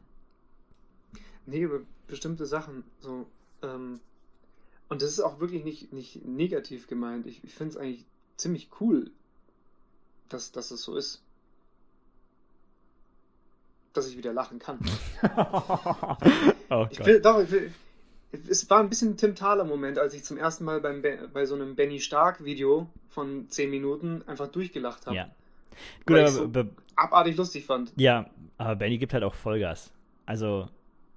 Nee, über bestimmte Sachen. So, ähm, Und das ist auch wirklich nicht, nicht negativ gemeint. Ich, ich finde es eigentlich ziemlich cool, dass, dass es so ist. Dass ich wieder lachen kann. oh ich will, doch, ich will, es war ein bisschen ein Tim Thaler Moment, als ich zum ersten Mal beim, bei so einem Benny Stark Video von 10 Minuten einfach durchgelacht habe. Ja. Gut, aber, so abartig lustig fand. Ja, aber Benny gibt halt auch Vollgas. Also,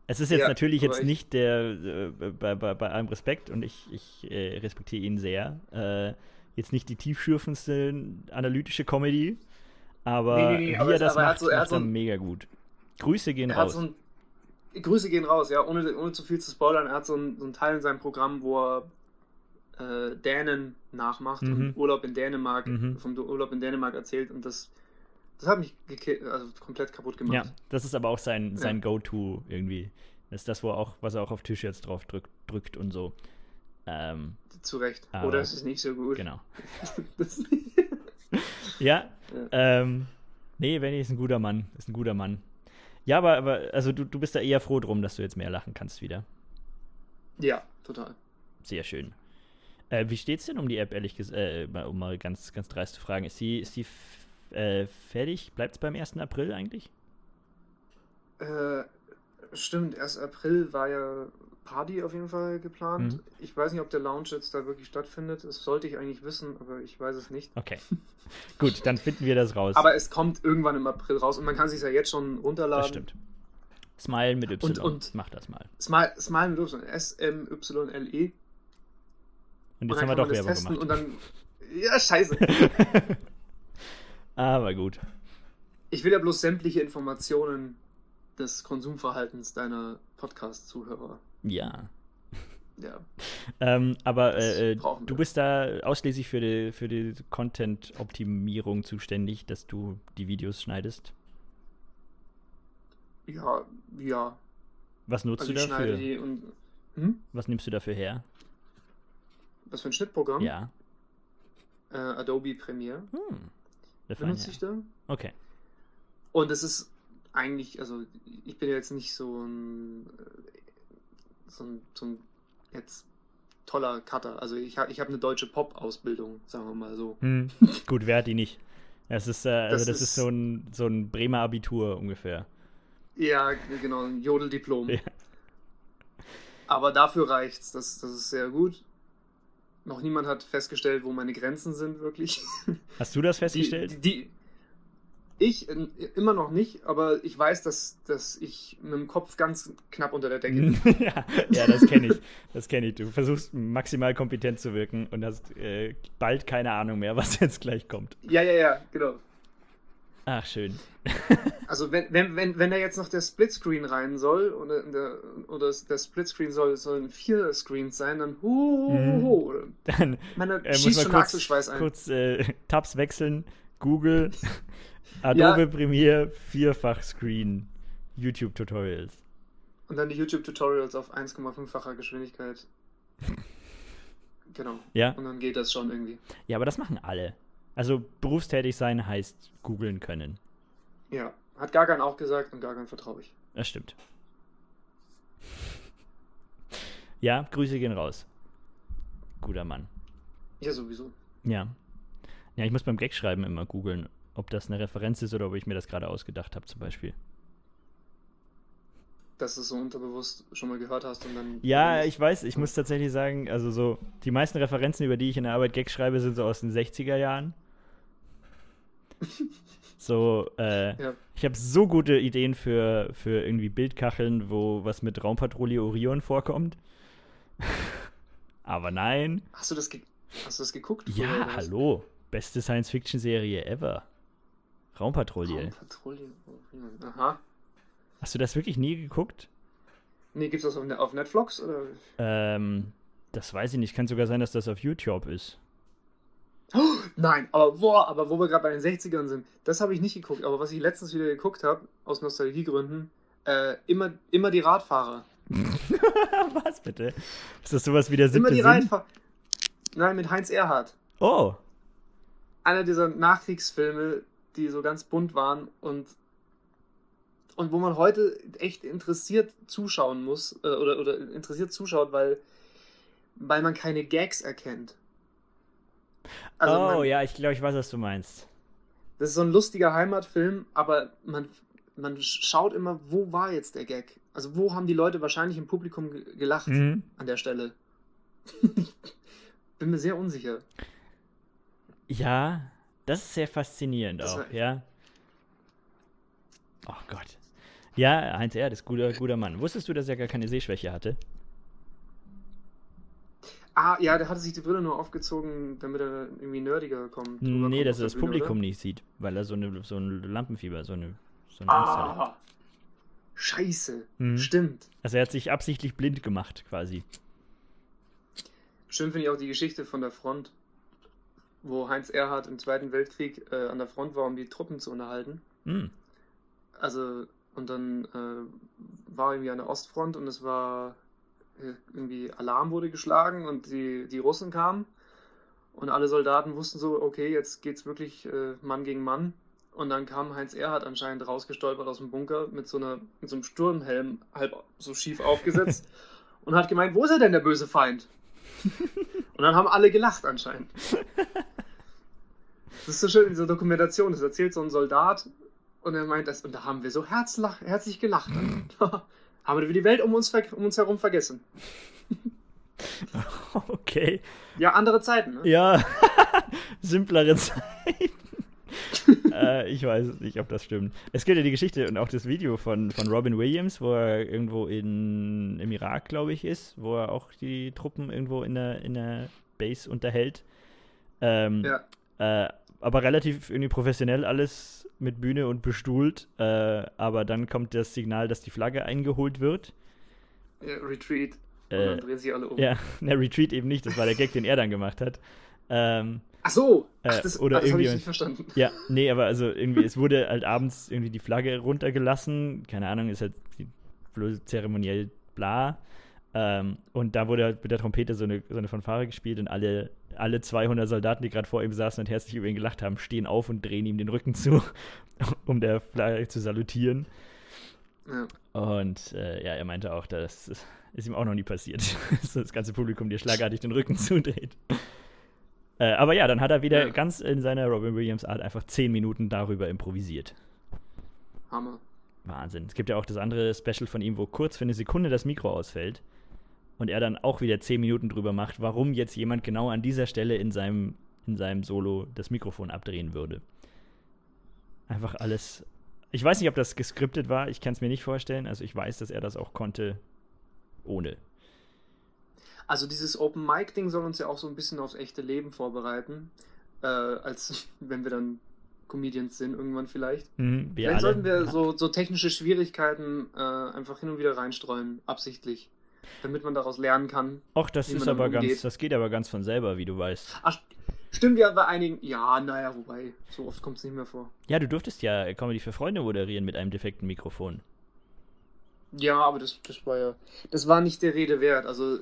es ist jetzt ja, natürlich jetzt nicht der, äh, bei, bei, bei, allem Respekt und ich, ich äh, respektiere ihn sehr, äh, jetzt nicht die tiefschürfendste analytische Comedy, aber nee, nee, nee, wie aber er das macht, er so, er macht so mega gut. Grüße gehen raus. So ein, Grüße gehen raus, ja, ohne, ohne zu viel zu spoilern. Er hat so einen, so einen Teil in seinem Programm, wo er äh, Dänen nachmacht mhm. und Urlaub in Dänemark, mhm. vom Urlaub in Dänemark erzählt und das, das hat mich also komplett kaputt gemacht. Ja, das ist aber auch sein, sein ja. Go-To irgendwie. Das ist das, wo auch, was er auch auf Tisch jetzt drauf drückt, drückt und so. Ähm, Zu Recht. Oder ist es nicht so gut. Genau. ja. ja. Ähm, nee, Benny ist ein guter Mann. Ist ein guter Mann. Ja, aber, aber also du, du bist da eher froh drum, dass du jetzt mehr lachen kannst wieder. Ja, total. Sehr schön. Äh, wie steht's denn um die App, ehrlich gesagt, äh, um mal ganz, ganz dreist zu fragen? Ist die, ist die äh, fertig? Bleibt es beim 1. April eigentlich? Äh, stimmt, 1. April war ja Party auf jeden Fall geplant. Mhm. Ich weiß nicht, ob der Lounge jetzt da wirklich stattfindet. Das sollte ich eigentlich wissen, aber ich weiß es nicht. Okay. Gut, dann finden wir das raus. aber es kommt irgendwann im April raus und man kann sich ja jetzt schon runterladen. Das stimmt. Smile mit Y. Und, und Mach das mal. Smile, Smile mit Y. S-M-Y-L-E. Und jetzt und haben wir doch Werbung gemacht. Und dann. Ja, scheiße. aber gut. Ich will ja bloß sämtliche Informationen des Konsumverhaltens deiner Podcast-Zuhörer ja. Ja. ähm, aber äh, äh du bist da ausschließlich für die, für die Content-Optimierung zuständig, dass du die Videos schneidest? Ja, ja. Was nutzt also du dafür? Und, hm? Was nimmst du dafür her? Was für ein Schnittprogramm? Ja. Äh, Adobe Premiere. Hm. Benutze ich da. Okay. Und es ist eigentlich, also ich bin jetzt nicht so ein so ein, so ein jetzt toller Cutter. Also ich habe ich hab eine deutsche Pop-Ausbildung, sagen wir mal so. Hm. Gut, wer hat die nicht? Das ist, äh, also das, das ist, ist, so, ein, so ein Bremer Abitur ungefähr. Ja, genau, ein Jodeldiplom. Ja. Aber dafür reicht's. Das, das ist sehr gut. Noch niemand hat festgestellt, wo meine Grenzen sind, wirklich. Hast du das festgestellt? Die, die, ich äh, immer noch nicht, aber ich weiß, dass, dass ich mit dem Kopf ganz knapp unter der Decke bin. ja, ja, das kenne ich. Das kenne ich. Du versuchst maximal kompetent zu wirken und hast äh, bald keine Ahnung mehr, was jetzt gleich kommt. Ja, ja, ja, genau. Ach, schön. also wenn, wenn, wenn, wenn da jetzt noch der Splitscreen rein soll oder, der, oder der Splitscreen soll, sollen vier Screens sein, dann hu, hu, hu, mhm. Dann meine, äh, schießt schon kurz, Achselschweiß ein. Kurz äh, Tabs wechseln, Google, Adobe ja. Premiere Vierfach Screen YouTube Tutorials. Und dann die YouTube Tutorials auf 1,5-facher Geschwindigkeit. genau. Ja. Und dann geht das schon irgendwie. Ja, aber das machen alle. Also berufstätig sein heißt googeln können. Ja, hat Gagan auch gesagt und Gagan vertraue ich. Das stimmt. Ja, Grüße gehen raus. Guter Mann. Ja, sowieso. Ja. Ja, ich muss beim Gag schreiben immer googeln, ob das eine Referenz ist oder ob ich mir das gerade ausgedacht habe, zum Beispiel. Dass du es so unterbewusst schon mal gehört hast und dann. Ja, ich weiß, ich muss tatsächlich sagen, also so, die meisten Referenzen, über die ich in der Arbeit Gag schreibe, sind so aus den 60er Jahren. So, äh, ja. ich habe so gute Ideen für, für irgendwie Bildkacheln, wo was mit Raumpatrouille Orion vorkommt. Aber nein. Hast du das, hast du das geguckt? Ja, hallo. Beste Science-Fiction-Serie ever. Raumpatrouille. Raumpatrouille. Aha. Hast du das wirklich nie geguckt? Nee, gibt's das auf, ne-, auf Netflix oder? Ähm, das weiß ich nicht. Kann sogar sein, dass das auf YouTube ist. Oh, nein, aber boah, aber wo wir gerade bei den 60ern sind, das habe ich nicht geguckt. Aber was ich letztens wieder geguckt habe, aus Nostalgiegründen, äh, immer, immer die Radfahrer. was bitte? Ist das sowas wie der siebte Immer die Radfahrer. Nein, mit Heinz Erhardt. Oh. Einer dieser Nachkriegsfilme, die so ganz bunt waren und, und wo man heute echt interessiert zuschauen muss äh, oder, oder interessiert zuschaut, weil weil man keine Gags erkennt. Also oh man, ja, ich glaube, ich weiß, was du meinst. Das ist so ein lustiger Heimatfilm, aber man, man schaut immer, wo war jetzt der Gag? Also wo haben die Leute wahrscheinlich im Publikum gelacht mhm. an der Stelle? Bin mir sehr unsicher. Ja, das ist sehr faszinierend das auch, ja. Oh Gott. Ja, Heinz Erd ist guter, guter Mann. Wusstest du, dass er gar keine Sehschwäche hatte? Ah, ja, der hatte sich die Brille nur aufgezogen, damit er irgendwie nerdiger kommt. Nee, dass er das Bühne, Publikum oder? nicht sieht, weil er so, eine, so ein Lampenfieber, so eine, so eine ah, Angst Scheiße, mhm. stimmt. Also er hat sich absichtlich blind gemacht, quasi. Schön finde ich auch die Geschichte von der Front, wo Heinz Erhardt im Zweiten Weltkrieg äh, an der Front war, um die Truppen zu unterhalten. Mhm. Also, und dann äh, war irgendwie an der Ostfront und es war irgendwie Alarm wurde geschlagen und die, die Russen kamen und alle Soldaten wussten so, okay, jetzt geht's wirklich äh, Mann gegen Mann. Und dann kam Heinz Erhardt anscheinend rausgestolpert aus dem Bunker mit so, einer, mit so einem Sturmhelm halb so schief aufgesetzt und hat gemeint, wo ist er denn, der böse Feind? und dann haben alle gelacht anscheinend. Das ist so schön in dieser Dokumentation. Das erzählt so ein Soldat und er meint das, und da haben wir so herzlach, herzlich gelacht. haben wir die Welt um uns, um uns herum vergessen. Okay. Ja, andere Zeiten, ne? Ja, simplere Zeiten. Äh, ich weiß nicht, ob das stimmt. Es gibt ja die Geschichte und auch das Video von, von Robin Williams, wo er irgendwo in, im Irak, glaube ich, ist, wo er auch die Truppen irgendwo in der, in der Base unterhält. Ähm, ja. Äh, aber relativ irgendwie professionell alles mit Bühne und bestuhlt, äh, aber dann kommt das Signal, dass die Flagge eingeholt wird. Ja, Retreat. Und äh, dann drehen sie alle um. Ja, ne, Retreat eben nicht, das war der Gag, den er dann gemacht hat. Ähm, Ach so, Ach, das, äh, oder das habe ich nicht verstanden. Ja, nee, aber also irgendwie, es wurde halt abends irgendwie die Flagge runtergelassen. Keine Ahnung, ist halt zeremoniell bla. Ähm, und da wurde halt mit der Trompete so eine, so eine Fanfare gespielt und alle, alle 200 Soldaten, die gerade vor ihm saßen und herzlich über ihn gelacht haben, stehen auf und drehen ihm den Rücken zu, um der Flagge zu salutieren. Ja. Und äh, ja, er meinte auch, das ist ihm auch noch nie passiert, dass das ganze Publikum dir schlagartig den Rücken zudreht. Äh, aber ja, dann hat er wieder ja. ganz in seiner Robin Williams Art einfach 10 Minuten darüber improvisiert. Hammer. Wahnsinn. Es gibt ja auch das andere Special von ihm, wo kurz für eine Sekunde das Mikro ausfällt und er dann auch wieder zehn Minuten drüber macht, warum jetzt jemand genau an dieser Stelle in seinem, in seinem Solo das Mikrofon abdrehen würde. Einfach alles. Ich weiß nicht, ob das geskriptet war, ich kann es mir nicht vorstellen. Also ich weiß, dass er das auch konnte ohne. Also dieses Open Mic Ding soll uns ja auch so ein bisschen aufs echte Leben vorbereiten, äh, als wenn wir dann Comedians sind irgendwann vielleicht. Mhm, vielleicht sollten wir so, so technische Schwierigkeiten äh, einfach hin und wieder reinstreuen, absichtlich damit man daraus lernen kann. Ach, das ist aber ganz, das geht aber ganz von selber, wie du weißt. Ach, stimmt ja bei einigen, ja, naja, wobei, so oft kommt es nicht mehr vor. Ja, du durftest ja Comedy für Freunde moderieren mit einem defekten Mikrofon. Ja, aber das, das war ja, das war nicht der Rede wert, also,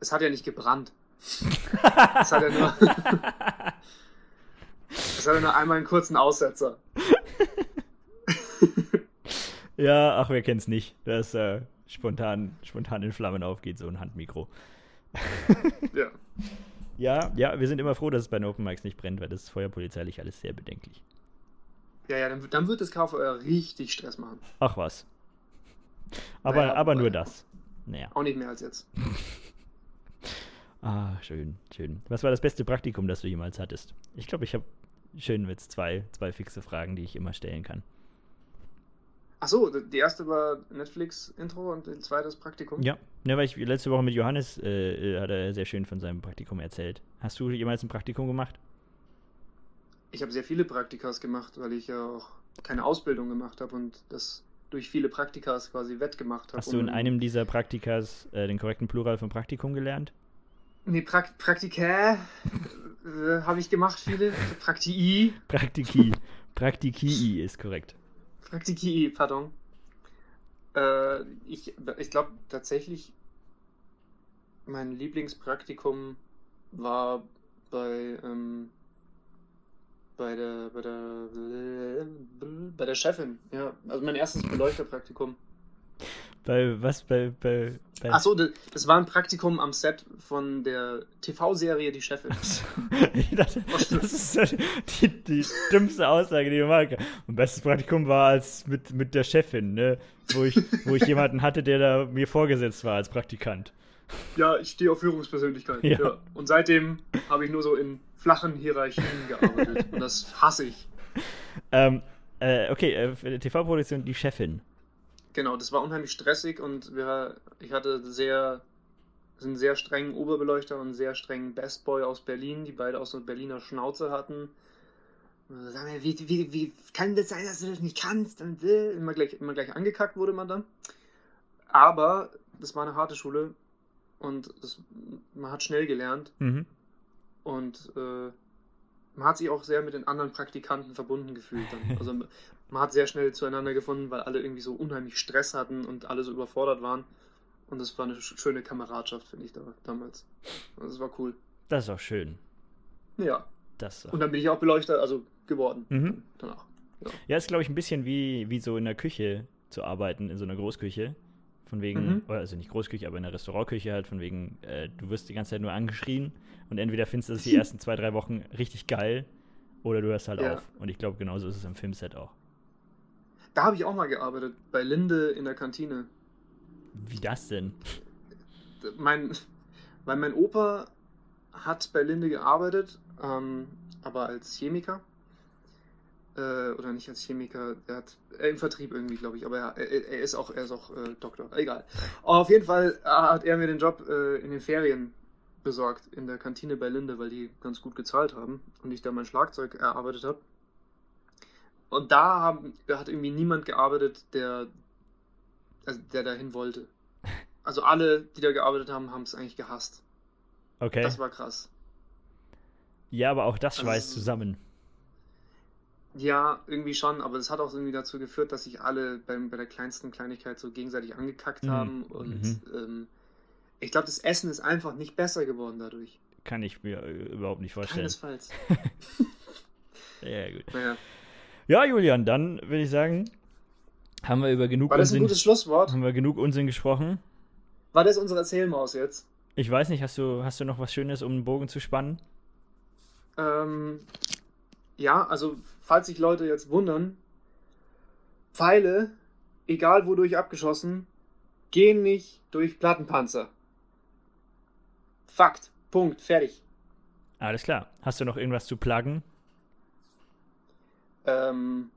es hat ja nicht gebrannt. es hat ja nur, es hat ja nur einmal einen kurzen Aussetzer. ja, ach, wer kennt's nicht. Das, äh, spontan, spontan in Flammen aufgeht, so ein Handmikro. ja. Ja, ja, wir sind immer froh, dass es bei den Open Mics nicht brennt, weil das ist feuerpolizeilich alles sehr bedenklich. Ja, ja, dann, dann wird das KVR richtig Stress machen. Ach was. Aber, naja, aber nur das. Naja. Auch nicht mehr als jetzt. Ah, schön, schön. Was war das beste Praktikum, das du jemals hattest? Ich glaube, ich habe schön mit zwei, zwei fixe Fragen, die ich immer stellen kann. Achso, die erste war Netflix-Intro und die zweite das Praktikum? Ja, ja weil ich letzte Woche mit Johannes äh, äh, hat er sehr schön von seinem Praktikum erzählt. Hast du jemals ein Praktikum gemacht? Ich habe sehr viele Praktikas gemacht, weil ich ja auch keine Ausbildung gemacht habe und das durch viele Praktikas quasi wettgemacht habe. Hast du in einem dieser Praktikas äh, den korrekten Plural von Praktikum gelernt? Nee, Prak Praktika äh, habe ich gemacht, viele. Praktii. Praktiki. Praktikii ist korrekt. Praktiki, pardon. Äh, ich ich glaube tatsächlich, mein Lieblingspraktikum war bei, ähm, bei der, bei der, bei der Chefin, ja. Also mein erstes Beleuchterpraktikum. Bei was? Bei. bei, bei Achso, das war ein Praktikum am Set von der TV-Serie Die Chefin. ich dachte, das ist die, die dümmste Aussage, die du machen kannst. Mein bestes Praktikum war als mit, mit der Chefin, ne? Wo ich, wo ich jemanden hatte, der da mir vorgesetzt war als Praktikant. Ja, ich stehe auf Führungspersönlichkeit. Ja. ja. Und seitdem habe ich nur so in flachen Hierarchien gearbeitet. Und das hasse ich. Ähm, äh, okay, äh, TV-Produktion Die Chefin. Genau, das war unheimlich stressig und wir, ich hatte sehr, einen sehr strengen Oberbeleuchter und einen sehr strengen Bestboy aus Berlin, die beide auch so eine Berliner Schnauze hatten. Wie, wie, wie kann das sein, dass du das nicht kannst? Und immer gleich, immer gleich angekackt wurde man dann. Aber das war eine harte Schule und das, man hat schnell gelernt. Mhm. Und äh, man hat sich auch sehr mit den anderen Praktikanten verbunden gefühlt. Dann. Also man hat sehr schnell zueinander gefunden, weil alle irgendwie so unheimlich Stress hatten und alle so überfordert waren. Und das war eine schöne Kameradschaft, finde ich da, damals. Das war cool. Das ist auch schön. Ja. Das und dann bin ich auch Beleuchter, also geworden mhm. danach. Ja, ja ist glaube ich ein bisschen wie, wie so in der Küche zu arbeiten, in so einer Großküche. Von wegen, mhm. also nicht Großküche, aber in der Restaurantküche halt, von wegen, äh, du wirst die ganze Zeit nur angeschrien und entweder findest du es die ersten zwei, drei Wochen richtig geil oder du hörst halt ja. auf. Und ich glaube, genauso ist es am Filmset auch. Da habe ich auch mal gearbeitet, bei Linde in der Kantine. Wie das denn? Mein, weil mein Opa hat bei Linde gearbeitet, ähm, aber als Chemiker. Äh, oder nicht als Chemiker, er hat äh, im Vertrieb irgendwie, glaube ich, aber er, er, er, ist auch, er ist auch äh, Doktor. Egal. Aber auf jeden Fall hat er mir den Job äh, in den Ferien besorgt in der Kantine bei Linde, weil die ganz gut gezahlt haben und ich da mein Schlagzeug erarbeitet habe. Und da haben, hat irgendwie niemand gearbeitet, der, also der dahin wollte. Also alle, die da gearbeitet haben, haben es eigentlich gehasst. Okay. Das war krass. Ja, aber auch das also, schweißt zusammen. Ja, irgendwie schon, aber es hat auch irgendwie dazu geführt, dass sich alle beim, bei der kleinsten Kleinigkeit so gegenseitig angekackt mhm. haben und mhm. ähm, ich glaube, das Essen ist einfach nicht besser geworden dadurch. Kann ich mir äh, überhaupt nicht vorstellen. Keinesfalls. ja, gut. Naja. Ja, Julian, dann würde ich sagen, haben wir über genug War das Unsinn, ein gutes Schlusswort? Haben wir genug Unsinn gesprochen? War das unsere Erzählmaus jetzt? Ich weiß nicht, hast du, hast du noch was Schönes, um einen Bogen zu spannen? Ähm, ja, also falls sich Leute jetzt wundern, Pfeile, egal wodurch abgeschossen, gehen nicht durch Plattenpanzer. Fakt. Punkt. Fertig. Alles klar. Hast du noch irgendwas zu pluggen? Ähm,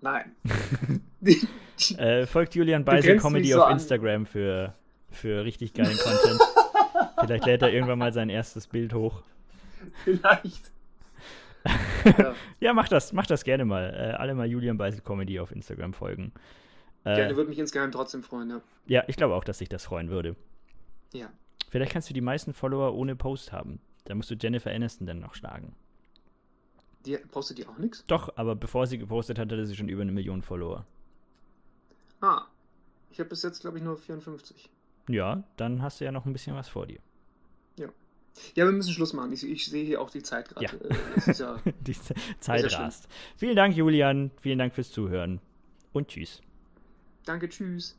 nein. äh, folgt Julian Beisel Comedy so auf Instagram für, für richtig geilen Content. Vielleicht lädt er irgendwann mal sein erstes Bild hoch. Vielleicht. ja. ja, mach das, mach das gerne mal. Äh, alle mal Julian Beisel Comedy auf Instagram folgen. Äh, gerne, würde mich insgeheim trotzdem freuen, ja. Ja, ich glaube auch, dass sich das freuen würde. Ja. Vielleicht kannst du die meisten Follower ohne Post haben. Da musst du Jennifer Aniston dann noch schlagen. Die postet die auch nichts? Doch, aber bevor sie gepostet hat, hatte sie schon über eine Million Follower. Ah, ich habe bis jetzt, glaube ich, nur 54. Ja, dann hast du ja noch ein bisschen was vor dir. Ja. Ja, wir müssen Schluss machen. Ich, ich sehe hier auch die Zeit gerade. Ja. Äh, ja die Zeit rast. Vielen Dank, Julian. Vielen Dank fürs Zuhören. Und tschüss. Danke, tschüss.